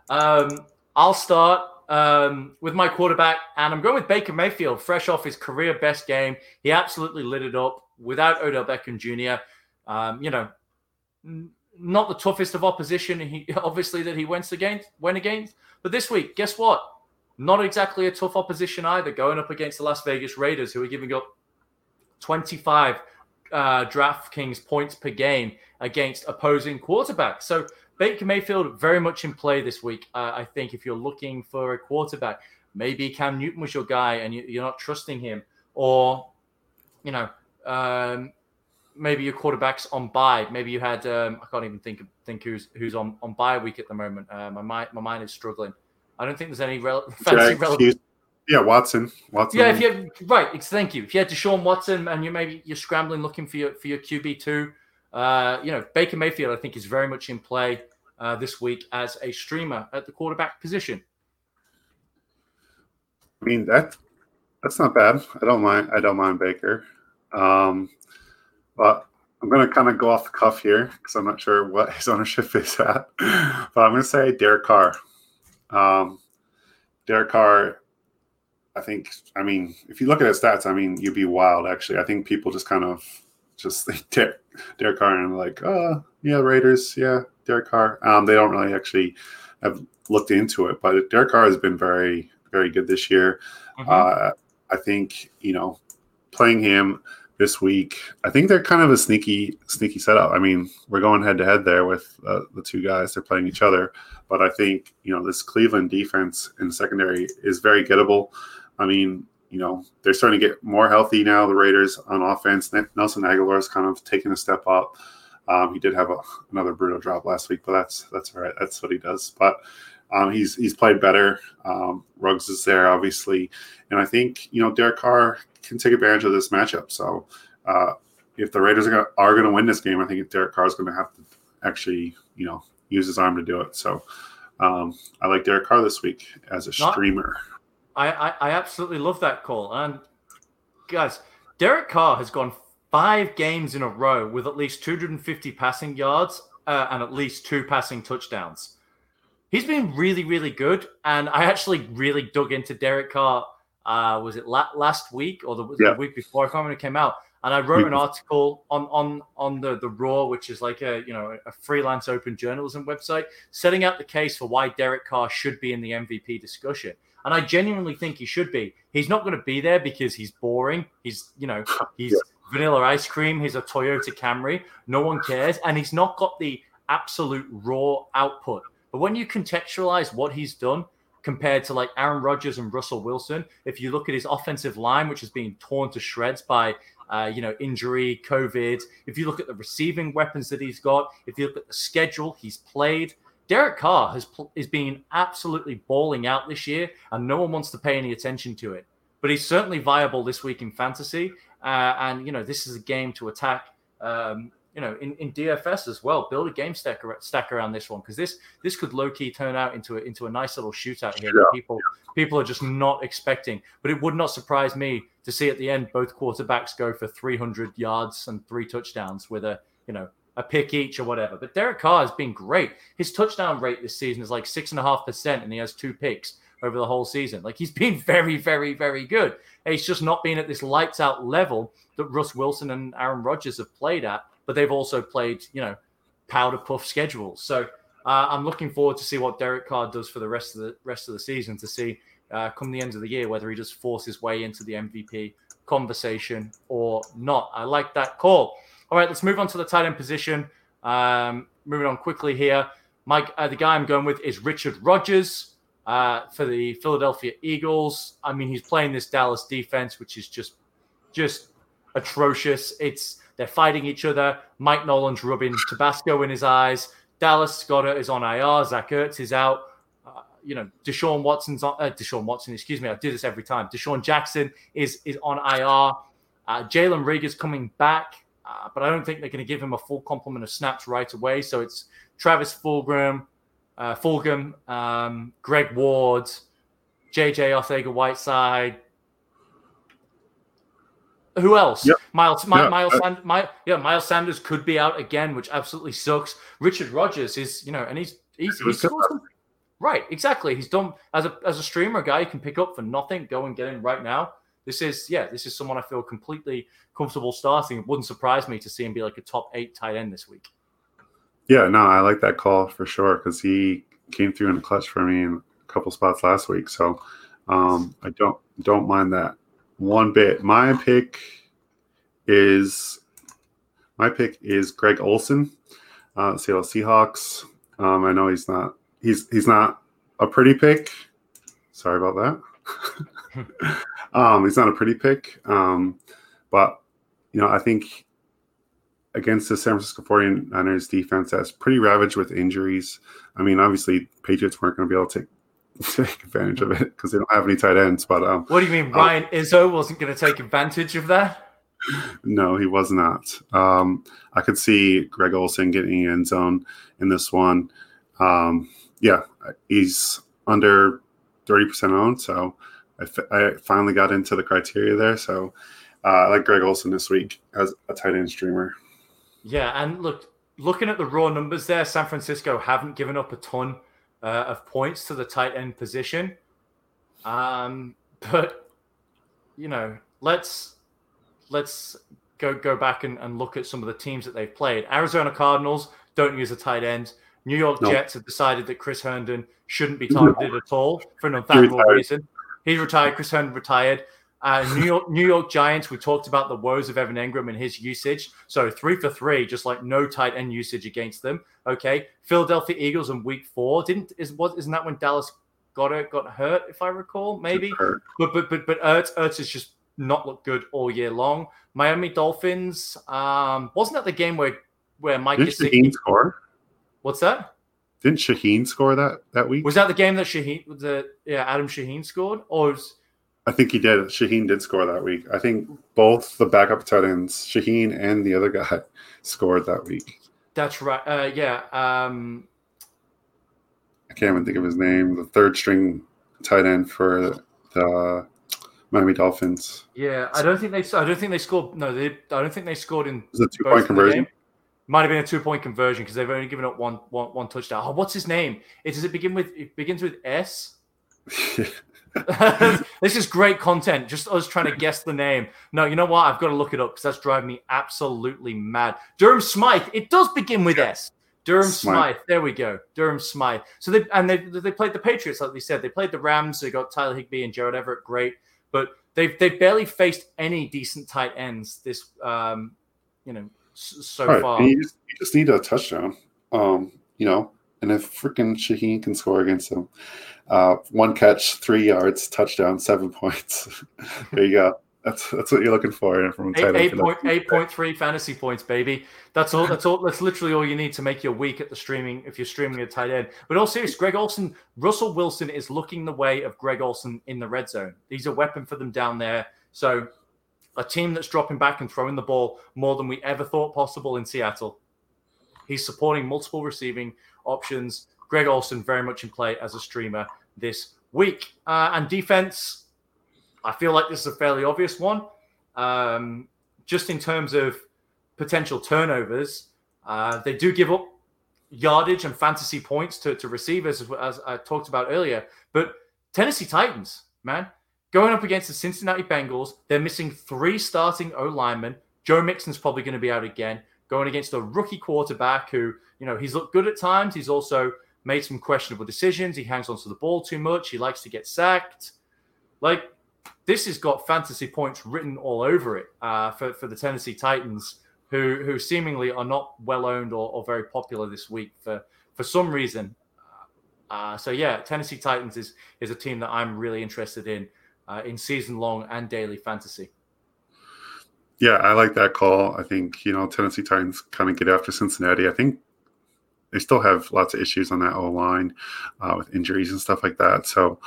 um, I'll start um, with my quarterback, and I'm going with Baker Mayfield, fresh off his career best game. He absolutely lit it up without Odell Beckham Jr. Um, you know, not the toughest of opposition. He obviously that he went against, went against. But this week, guess what? Not exactly a tough opposition either. Going up against the Las Vegas Raiders, who are giving up 25 uh, DraftKings points per game against opposing quarterbacks. So Baker Mayfield very much in play this week. Uh, I think if you're looking for a quarterback, maybe Cam Newton was your guy and you, are not trusting him, or you know, um, maybe your quarterback's on bye. Maybe you had um, I can't even think think who's who's on on bye week at the moment. Uh, my mind my mind is struggling. I don't think there's any rel- fancy relevant. Yeah, Watson. Watson. Yeah, if you had, right, thank you. If you had Deshaun Watson and you maybe you're scrambling looking for your for your QB two, uh, you know, Baker Mayfield, I think, is very much in play uh, this week as a streamer at the quarterback position. I mean that that's not bad. I don't mind. I don't mind Baker, um, but I'm going to kind of go off the cuff here because I'm not sure what his ownership is at. but I'm going to say Derek Carr. Um, Derek Carr. I think. I mean, if you look at his stats, I mean, you'd be wild. Actually, I think people just kind of just think Derek, Derek Carr and like, oh yeah, Raiders, yeah, Derek Carr. Um, they don't really actually have looked into it, but Derek Carr has been very, very good this year. Mm-hmm. Uh, I think you know, playing him this week, I think they're kind of a sneaky, sneaky setup. I mean, we're going head to head there with uh, the two guys. They're playing each other, but I think you know this Cleveland defense in secondary is very gettable. I mean, you know, they're starting to get more healthy now. The Raiders on offense. Nelson Agholor is kind of taking a step up. Um, he did have a, another brutal drop last week, but that's that's all right. That's what he does. But um, he's he's played better. Um, Ruggs is there, obviously, and I think you know Derek Carr can take advantage of this matchup. So uh, if the Raiders are going to win this game, I think Derek Carr is going to have to actually you know use his arm to do it. So um, I like Derek Carr this week as a Not, streamer. I, I, I absolutely love that call, and guys, Derek Carr has gone five games in a row with at least 250 passing yards uh, and at least two passing touchdowns. He's been really, really good. And I actually really dug into Derek Carr. Uh, was it la- last week or the, yeah. the, week before? I can't remember it came out. And I wrote an article on on on the the Raw, which is like a you know a freelance open journalism website, setting out the case for why Derek Carr should be in the MVP discussion. And I genuinely think he should be. He's not going to be there because he's boring. He's you know he's yeah vanilla ice cream. He's a Toyota Camry. No one cares. And he's not got the absolute raw output. But when you contextualize what he's done compared to like Aaron Rodgers and Russell Wilson, if you look at his offensive line, which is being torn to shreds by uh, you know, injury, COVID. If you look at the receiving weapons that he's got, if you look at the schedule he's played, Derek Carr has is being absolutely balling out this year, and no one wants to pay any attention to it. But he's certainly viable this week in fantasy, uh, and you know, this is a game to attack. Um, you know, in, in DFS as well, build a game stack, stack around this one because this this could low key turn out into a, into a nice little shootout here. Yeah. people people are just not expecting. But it would not surprise me to see at the end both quarterbacks go for 300 yards and three touchdowns with a you know a pick each or whatever. But Derek Carr has been great. His touchdown rate this season is like six and a half percent, and he has two picks over the whole season. Like he's been very, very, very good. He's just not been at this lights out level that Russ Wilson and Aaron Rodgers have played at, but they've also played, you know, powder puff schedules. So uh, I'm looking forward to see what Derek Carr does for the rest of the rest of the season. To see uh, come the end of the year whether he just force his way into the MVP conversation or not. I like that call. All right, let's move on to the tight end position. Um, moving on quickly here. Mike, uh, the guy I'm going with is Richard Rodgers uh, for the Philadelphia Eagles. I mean, he's playing this Dallas defense, which is just just atrocious. It's they're fighting each other. Mike Nolan's rubbing Tabasco in his eyes. Dallas Goedert is on IR. Zach Ertz is out. Uh, you know, Deshaun Watson's on. Uh, Deshaun Watson, excuse me. I do this every time. DeSean Jackson is is on IR. Uh, Jalen Reagor's coming back, uh, but I don't think they're going to give him a full complement of snaps right away. So it's Travis Fulgham, uh, Fulgham, um, Greg Ward, JJ Arcega-Whiteside, who else? Yep. Miles, My, Yeah, Miles, uh, Sand, My, yeah, Miles Sanders could be out again, which absolutely sucks. Richard Rodgers is, you know, and he's he's, he's scored some- right, exactly. He's done as a as a streamer, a guy you can pick up for nothing, go and get in right now. This is yeah, this is someone I feel completely comfortable starting. It wouldn't surprise me to see him be like a top eight tight end this week. Yeah, no, I like that call for sure because he came through in the clutch for me in a couple spots last week. So um, I don't don't mind that one bit. My pick is my pick is Greg Olsen, uh, Seattle Seahawks. Um, I know he's not he's he's not a pretty pick. Sorry about that. um, he's not a pretty pick, um, but you know I think against the San Francisco 49ers defense that's pretty ravaged with injuries. I mean, obviously, Patriots weren't going to be able to take, take advantage of it because they don't have any tight ends. But um, What do you mean Uh, Ryan Izzo wasn't going to take advantage of that? no, he was not. Um, I could see Greg Olsen getting in end zone in this one. Um, yeah, he's under 30% owned. So I, f- I finally got into the criteria there. So uh, I like Greg Olsen this week as a tight end streamer. Yeah, and look, looking at the raw numbers there, San Francisco haven't given up a ton uh, of points to the tight end position. Um, but you know, let's let's go go back and, and look at some of the teams that they've played. Arizona Cardinals don't use a tight end. New York No. Jets have decided that Chris Herndon shouldn't be targeted at all for an unfathomable reason. He's retired. Chris Herndon retired. Uh, New York New York Giants. We talked about the woes of Evan Engram and his usage. So three for three, just like no tight end usage against them. Okay. Philadelphia Eagles in Week Four didn't is what isn't that when Dallas got it got hurt if I recall maybe. But but but but Ertz Ertz has just not looked good all year long. Miami Dolphins. Um, wasn't that the game where where Mike Gesicki? Shaheen score? What's that? Didn't Shaheen score that that week? Was that the game that Shaheen the yeah Adam Shaheen scored or was, I think he did. Shaheen did score that week. I think both the backup tight ends, Shaheen and the other guy, scored that week. that's right? Uh, yeah. Um, I can't even think of his name. The third string tight end for the Miami Dolphins. Yeah, I don't think they. I don't think they scored. No, they. I don't think they scored in was a two point conversion. Might have been a two point conversion because they've only given up one, one, one touchdown. Oh, what's his name? It does it begin with? It begins with S. this is great content. Just us trying to guess the name. No, you know what? I've got to look it up because that's driving me absolutely mad. Durham Smythe. It does begin with S. Durham Smythe. Smythe. There we go. Durham Smythe. So they and they they played the Patriots, like we said. They played the Rams. They got Tyler Higbee and Gerald Everett. Great, but they've they've barely faced any decent tight ends this um you know so Right. far. You, just, you just need a touchdown. Um, you know, and if freaking Shaheen can score against him, uh, one catch, three yards, touchdown, seven points. there you go. That's that's what you're looking for from tight Eight, eight point eight point three fantasy points, baby. That's all. That's all. That's literally all you need to make your week at the streaming if you're streaming a tight end. But all serious, Greg Olsen, Russell Wilson is looking the way of Greg Olsen in the red zone. He's a weapon for them down there. So a team that's dropping back and throwing the ball more than we ever thought possible in Seattle. He's supporting multiple receiving options. Greg Olsen very much in play as a streamer this week. Uh, and defense, I feel like this is a fairly obvious one. Um, just in terms of potential turnovers, uh, they do give up yardage and fantasy points to, to receivers, as, as I talked about earlier. But Tennessee Titans, man, going up against the Cincinnati Bengals, they're missing three starting O linemen. Joe Mixon's probably going to be out again, going against a rookie quarterback who you know, he's looked good at times. He's also made some questionable decisions. He hangs onto the ball too much. He likes to get sacked. Like this has got fantasy points written all over it uh, for for the Tennessee Titans, who who seemingly are not well owned or, or very popular this week for for some reason. Uh, so yeah, Tennessee Titans is is a team that I'm really interested in uh, in season long and daily fantasy. Yeah, I like that call. I think you know Tennessee Titans kind of get after Cincinnati. I think they still have lots of issues on that O line uh, with injuries and stuff like that. So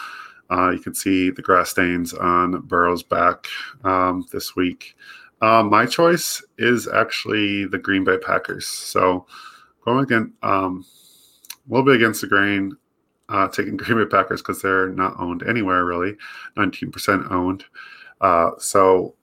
uh, you can see the grass stains on Burrow's back um, this week. Uh, my choice is actually the Green Bay Packers. So going again um, a little bit against the grain, uh, taking Green Bay Packers because they're not owned anywhere really, 19% owned. Uh, so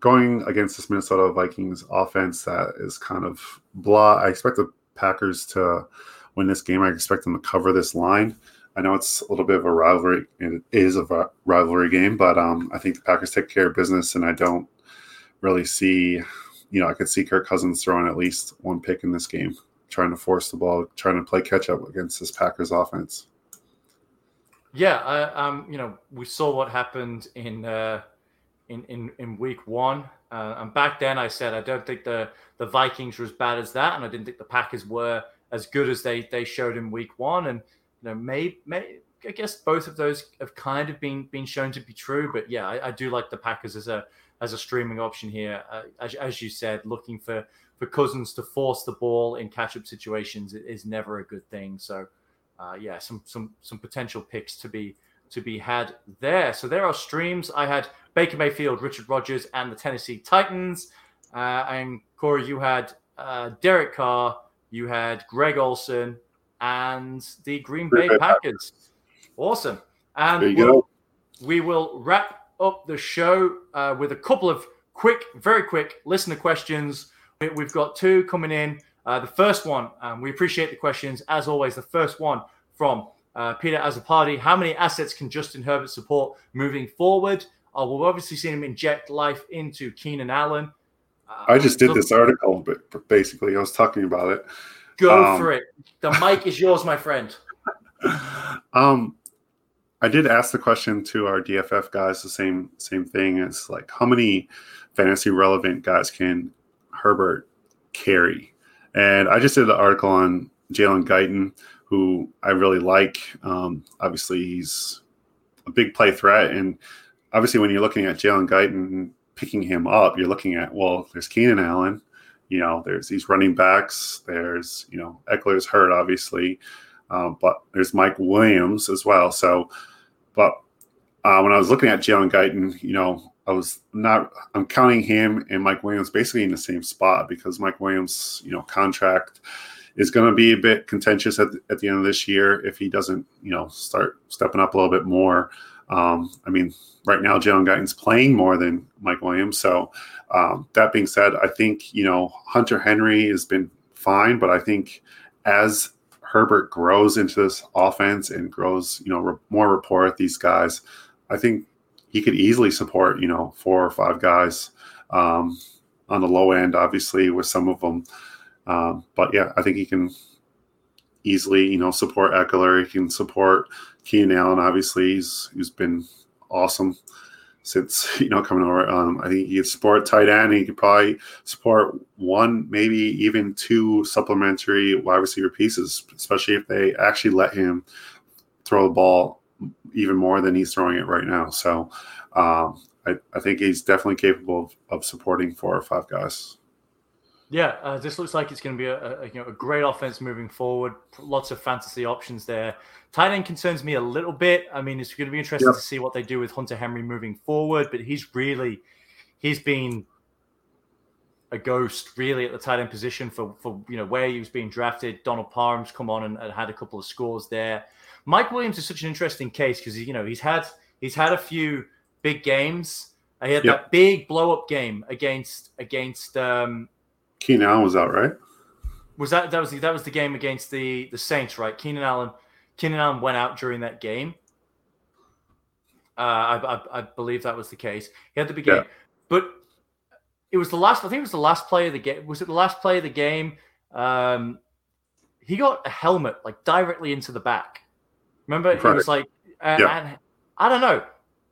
going against this Minnesota Vikings offense that is kind of blah. I expect the Packers to win this game. I expect them to cover this line. I know it's a little bit of a rivalry. And it is a rivalry game, but um, I think the Packers take care of business, and I don't really see, you know, I could see Kirk Cousins throwing at least one pick in this game, trying to force the ball, trying to play catch up against this Packers offense. Yeah, I, um, you know, we saw what happened in uh, in, in, in week one. Uh, and back then I said I don't think the, the Vikings were as bad as that, and I didn't think the Packers were as good as they they showed in week one. And you know, may, may I guess both of those have kind of been been shown to be true. But yeah, I, I do like the Packers as a as a streaming option here. Uh, as, as you said, looking for for Cousins to force the ball in catch up situations is never a good thing. So uh, yeah, some some some potential picks to be to be had there. So there are streams. I had Baker Mayfield, Richard Rodgers, and the Tennessee Titans. Uh, and Corey, you had uh, Derek Carr, you had Greg Olsen, and the Green Bay Packers. Awesome. And we'll, we will wrap up the show uh, with a couple of quick, very quick listener questions. We've got two coming in. Uh, the first one, um, we appreciate the questions as always. The first one from uh, Peter party, How many assets can Justin Herbert support moving forward? Uh, we've obviously seen him inject life into Keenan Allen. Uh, I just did so, this article, but basically, I was talking about it. Go um, for it. The mic is yours, my friend. Um, I did ask the question to our DFF guys the same same thing. It's like how many fantasy relevant guys can Herbert carry? And I just did an article on Jalen Guyton, who I really like. Um, obviously, he's a big play threat, and obviously when you're looking at Jalen Guyton picking him up, you're looking at well, there's Keenan Allen, you know, there's these running backs, there's you know Ekeler's hurt obviously, um, but there's Mike Williams as well. So, but uh, when I was looking at Jalen Guyton, you know, I was not I'm counting him and Mike Williams basically in the same spot because Mike Williams, you know, contract is going to be a bit contentious at the, at the end of this year if he doesn't, you know, start stepping up a little bit more. Um, I mean, right now, Jalen Guyton's playing more than Mike Williams. So, um, that being said, I think, you know, Hunter Henry has been fine, but I think as Herbert grows into this offense and grows, you know, re- more rapport with these guys, I think he could easily support, you know, four or five guys um, on the low end, obviously, with some of them. Um, but yeah, I think he can easily, you know, support Ekeler. He can support Keenan Allen. Obviously, he's he's been awesome since you know coming over. Um, I think he could support tight end. He could probably support one, maybe even two supplementary wide receiver pieces, especially if they actually let him throw the ball even more than he's throwing it right now. So um, I, I, think he's definitely capable of, of supporting four or five guys. Yeah, uh, this looks like it's going to be a, a, you know a great offense moving forward. Lots of fantasy options there. Tight end concerns me a little bit. I mean, it's going to be interesting yep. to see what they do with Hunter Henry moving forward. But he's really he's been a ghost really at the tight end position for for you know where he was being drafted. Donald Parham's come on and, and had a couple of scores there. Mike Williams is such an interesting case because you know he's had he's had a few big games. He had yep. that big blow up game against against um, Keenan Allen was out, right? Was that that was the, that was the game against the the Saints, right? Keenan Allen, Keenan Allen went out during that game. Uh, I, I, I believe that was the case. He had the big yeah. game, but it was the last. I think it was the last play of the game. Was it the last play of the game? um, he got a helmet like directly into the back. Remember, right. he was like, uh, yeah. and I don't know.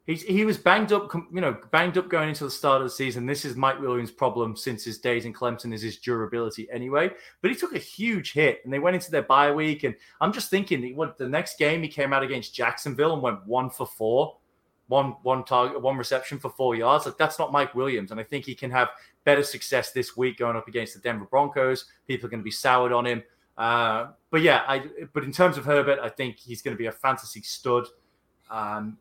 He, he was banged up, you know, banged up going into the start of the season. This is Mike Williams' problem since his days in Clemson is his durability anyway. But he took a huge hit, and they went into their bye week. And I'm just thinking, what the next game he came out against Jacksonville and went one for four, one one target, one reception for four yards. Like that's not Mike Williams, and I think he can have better success this week going up against the Denver Broncos. People are going to be soured on him. Uh, but yeah, I but in terms of Herbert, I think he's going to be a fantasy stud. Um,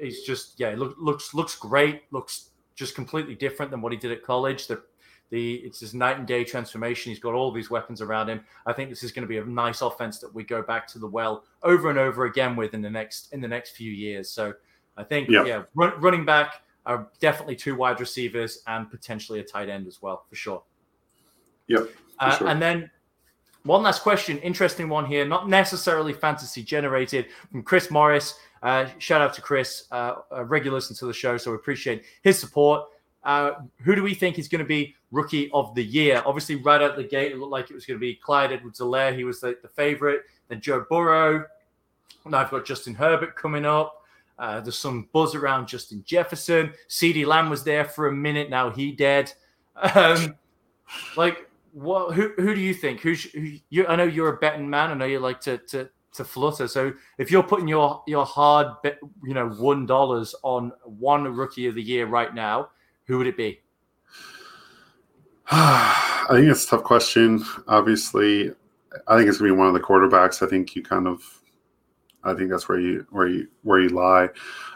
he's just yeah, look, looks looks great. Looks just completely different than what he did at college. The the it's his night and day transformation. He's got all these weapons around him. I think this is going to be a nice offense that we go back to the well over and over again with in the next in the next few years. So I think yep. yeah, run, running back are definitely two wide receivers and potentially a tight end as well for sure. Yep. Uh, sure. And then one last question, interesting one here, not necessarily fantasy generated from Chris Morris. Uh, shout out to Chris, uh, a regular listener to the show, so we appreciate his support. Uh, who do we think is going to be rookie of the year? Obviously, right out the gate, it looked like it was going to be Clyde Edwards-Helaire. He was the, the favorite. Then Joe Burrow. Now I've got Justin Herbert coming up. Uh, there's some buzz around Justin Jefferson. CeeDee Lamb was there for a minute. Now he dead. Um, like, what? Who? Who do you think? Who's? Who, you? I know you're a betting man. I know you like to to to flutter. So if you're putting your your hard, you know, one dollars on one rookie of the year right now, who would it be? I think it's a tough question. Obviously, I think it's gonna be one of the quarterbacks. I think you kind of I think that's where you where you where you lie.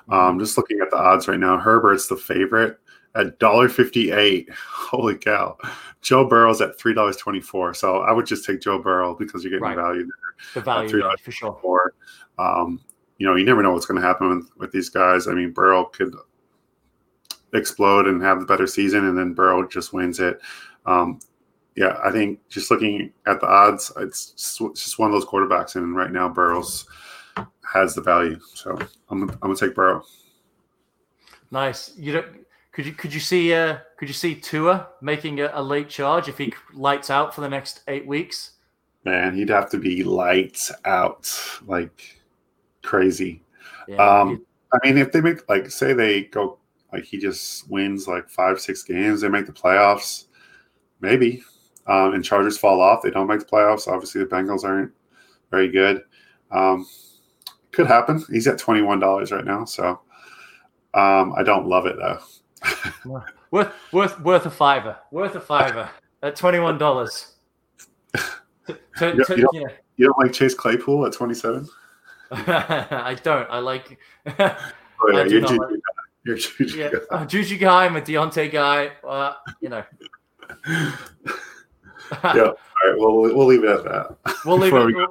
Um, just looking at the odds right now, Herbert's the favorite at dollar fifty eight. Holy cow! Joe Burrow's at three dollars twenty four. So I would just take Joe Burrow because you're getting right. value there. The value there, for sure. Um, you know, you never know what's going to happen with, with these guys. I mean, Burrow could explode and have a better season, and then Burrow just wins it. Um, yeah, I think just looking at the odds, it's just, it's just one of those quarterbacks, and right now Burrow's has the value. So I'm I'm gonna take Burrow. Nice. You don't could you could you see uh could you see Tua making a, a, late charge if he lights out for the next eight weeks? Man, he'd have to be lights out like crazy. Yeah, um, I mean, if they make like say they go like he just wins like five six games, they make the playoffs, maybe. Um, and Chargers fall off, they don't make the playoffs. Obviously, the Bengals aren't very good. Um, could happen. He's at twenty one dollars right now, so um, I don't love it though. worth worth worth a fiver. Worth a fiver at twenty one dollars. you, don't, you don't like Chase Claypool at twenty seven? I don't. I like. oh, yeah, you're, Juju like, you're Juju yeah, guy. Juju guy. I'm a Diontae guy. Uh, you know. yeah. All right. Well, we'll leave it at that. We'll leave it. We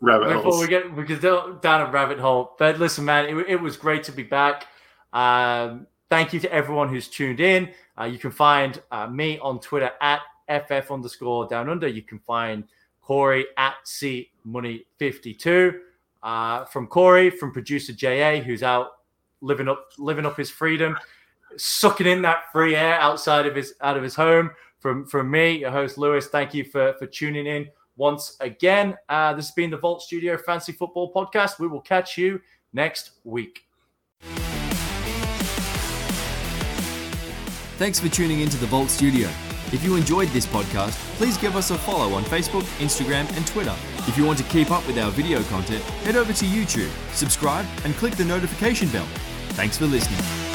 rabbit before holes. we get we get down a rabbit hole. But listen, man, it, it was great to be back. Um, thank you to everyone who's tuned in. Uh, you can find uh, me on Twitter at ff underscore down under. You can find Corey at C Money 52. Uh, from Corey, from producer JA, who's out living up living up his freedom, sucking in that free air outside of his out of his home. From from me, your host Lewis, thank you for for tuning in once again. Uh, this has been the Vault Studio Fantasy Football Podcast. We will catch you next week. Thanks for tuning into the Vault Studio. If you enjoyed this podcast, please give us a follow on Facebook, Instagram, and Twitter. If you want to keep up with our video content, head over to YouTube, subscribe, and click the notification bell. Thanks for listening.